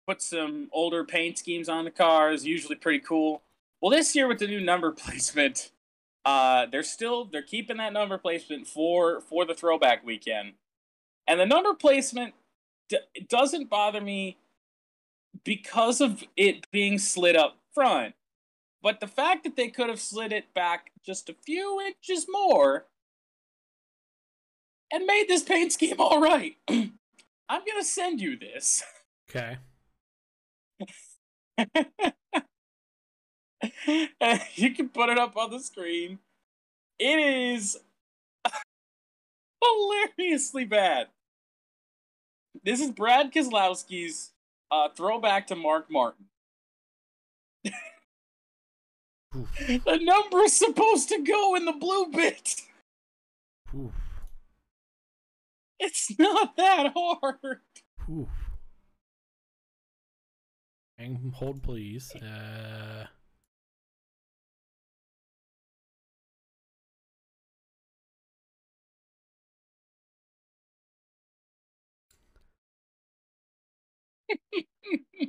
put some older paint schemes on the cars, usually pretty cool. Well, this year with the new number placement, uh, they're still they're keeping that number placement for for the throwback weekend, and the number placement d- doesn't bother me because of it being slid up front, but the fact that they could have slid it back just a few inches more and made this paint scheme all right. I'm gonna send you this. Okay. you can put it up on the screen. It is hilariously bad. This is Brad Keselowski's uh, throwback to Mark Martin. The number is supposed to go in the blue bit. Oof. It's not that hard. Oof. Hang hold please. Uh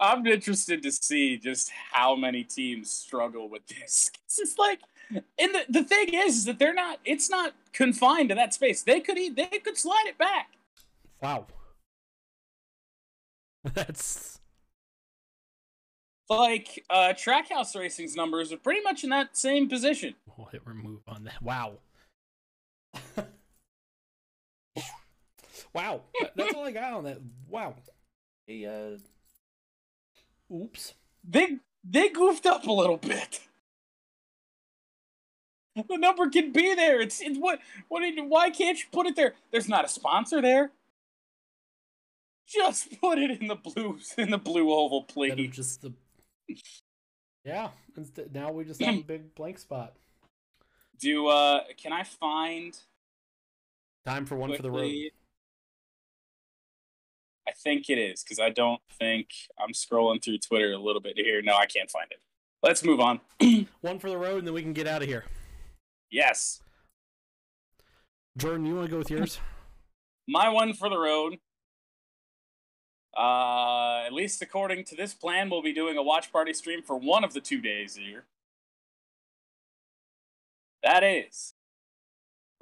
I'm interested to see just how many teams struggle with this. It's just like, and the, the thing is, is that they're not. It's not confined to that space. They could they could slide it back. wow. That's Like uh, Trackhouse Racing's numbers are pretty much in that same position. we'll hit remove on that. Wow. wow. That's all I got on that. Wow. Hey, uh Oops. They they goofed up a little bit. The number can be there. It's, it's what what? did- Why can't you put it there? There's not a sponsor there. Just put it in the blue in the blue oval, please. just the Yeah. Now we just have a big blank spot. Do uh? Can I find Time for one for the road. I think it is because I don't think I'm scrolling through Twitter a little bit here. No, I can't find it. Let's move on. One for the road, and then we can get out of here. yes, Jordan, you want to go with yours? my one for the road. Uh, at least according to this plan, we'll be doing a watch party stream for one of the two days year. That is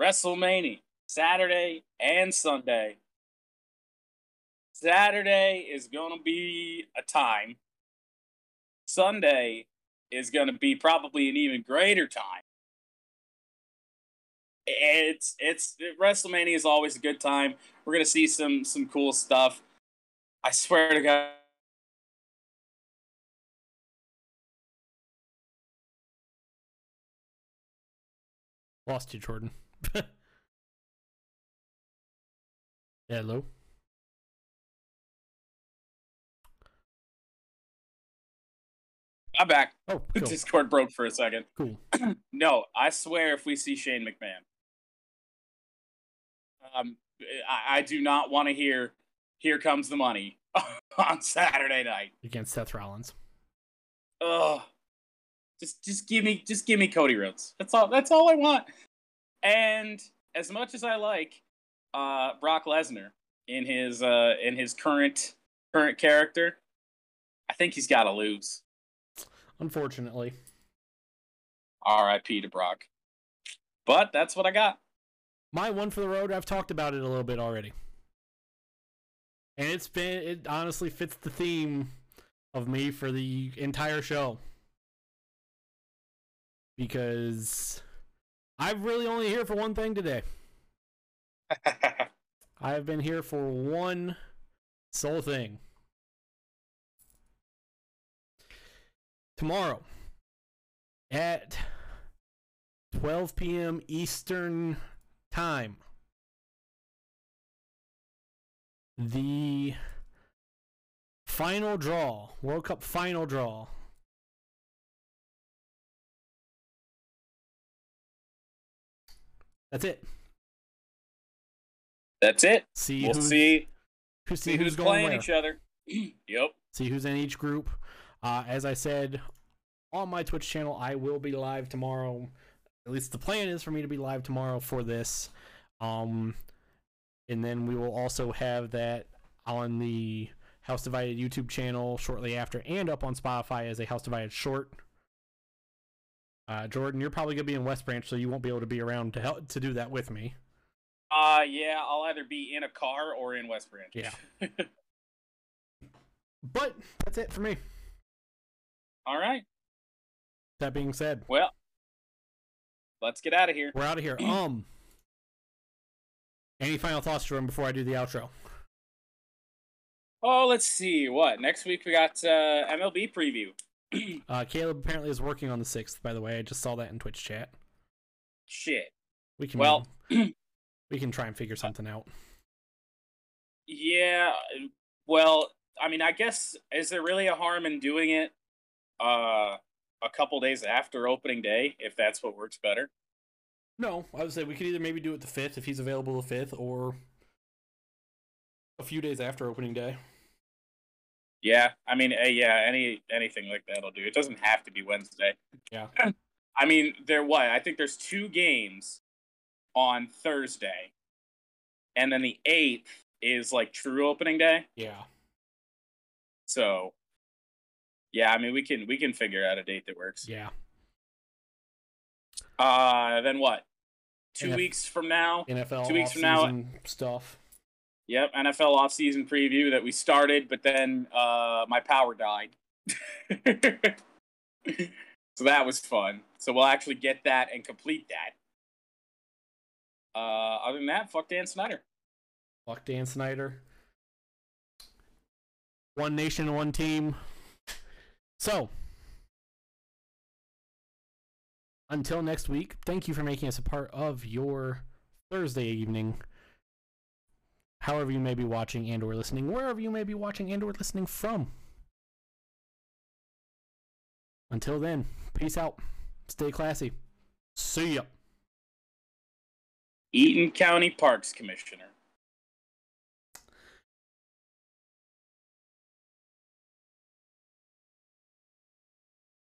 WrestleMania, Saturday and Sunday. Saturday is going to be a time. Sunday is going to be probably an even greater time. It's it's WrestleMania is always a good time. We're gonna see some some cool stuff. I swear to God. Lost you, Jordan. Hello. I'm back. Oh, cool. Discord broke for a second. cool. No, I swear if we see Shane McMahon, um, I, I do not want to hear "Here Comes the Money" on Saturday night. Against Seth Rollins. Ugh. Just just give me just give me Cody Rhodes. That's all that's all I want. And as much as I like uh Brock Lesnar in his uh in his current current character, I think he's gotta lose. Unfortunately. R.I.P. to Brock. But that's what I got. My one for the road, I've talked about it a little bit already. And it's been it honestly fits the theme of me for the entire show. Because I'm really only here for one thing today. I've been here for one sole thing. Tomorrow at 12 p.m. Eastern Time, the final draw, World Cup final draw. That's it. That's it. See We'll who's, see who, see who's going playing where. each other. yep. see who's in each group. Uh, as I said on my Twitch channel, I will be live tomorrow. At least the plan is for me to be live tomorrow for this. Um, and then we will also have that on the House Divided YouTube channel shortly after, and up on Spotify as a House Divided short. Uh, Jordan, you're probably gonna be in West Branch, so you won't be able to be around to help to do that with me. Uh yeah, I'll either be in a car or in West Branch. Yeah. But that's it for me. All right. That being said, Well, let's get out of here. We're out of here. Um, any final thoughts, Jordan, before I do the outro? Oh, let's see. What next week? We got uh, MLB preview. Uh, Caleb apparently is working on the sixth. By the way, I just saw that in Twitch chat. Shit. We can Well, we can try and figure something out. yeah. Well, I mean, I guess is there really a harm in doing it uh, a couple days after opening day if that's what works better? No, I would say we could either maybe do it the fifth if he's available the fifth, or a few days after opening day. Yeah. I mean, uh, yeah. Any anything like that'll do. It doesn't have to be Wednesday. Yeah. I mean, there what? I think there's two games on Thursday, and then the eighth is like true opening day. Yeah. So, yeah, I mean, we can we can figure out a date that works. Yeah. Uh, then what? Two NF weeks from now. NFL Two weeks from now- off-season stuff. Yep, NFL offseason preview that we started, but then uh, my power died. so that was fun. So we'll actually get that and complete that. Uh, other than that, fuck Dan Snyder. Fuck Dan Snyder. One nation, one team. So, until next week, thank you for making us a part of your Thursday evening. However you may be watching and or listening, wherever you may be watching and or listening from. Until then, peace out. Stay classy. See ya. Eaton County Parks Commissioner.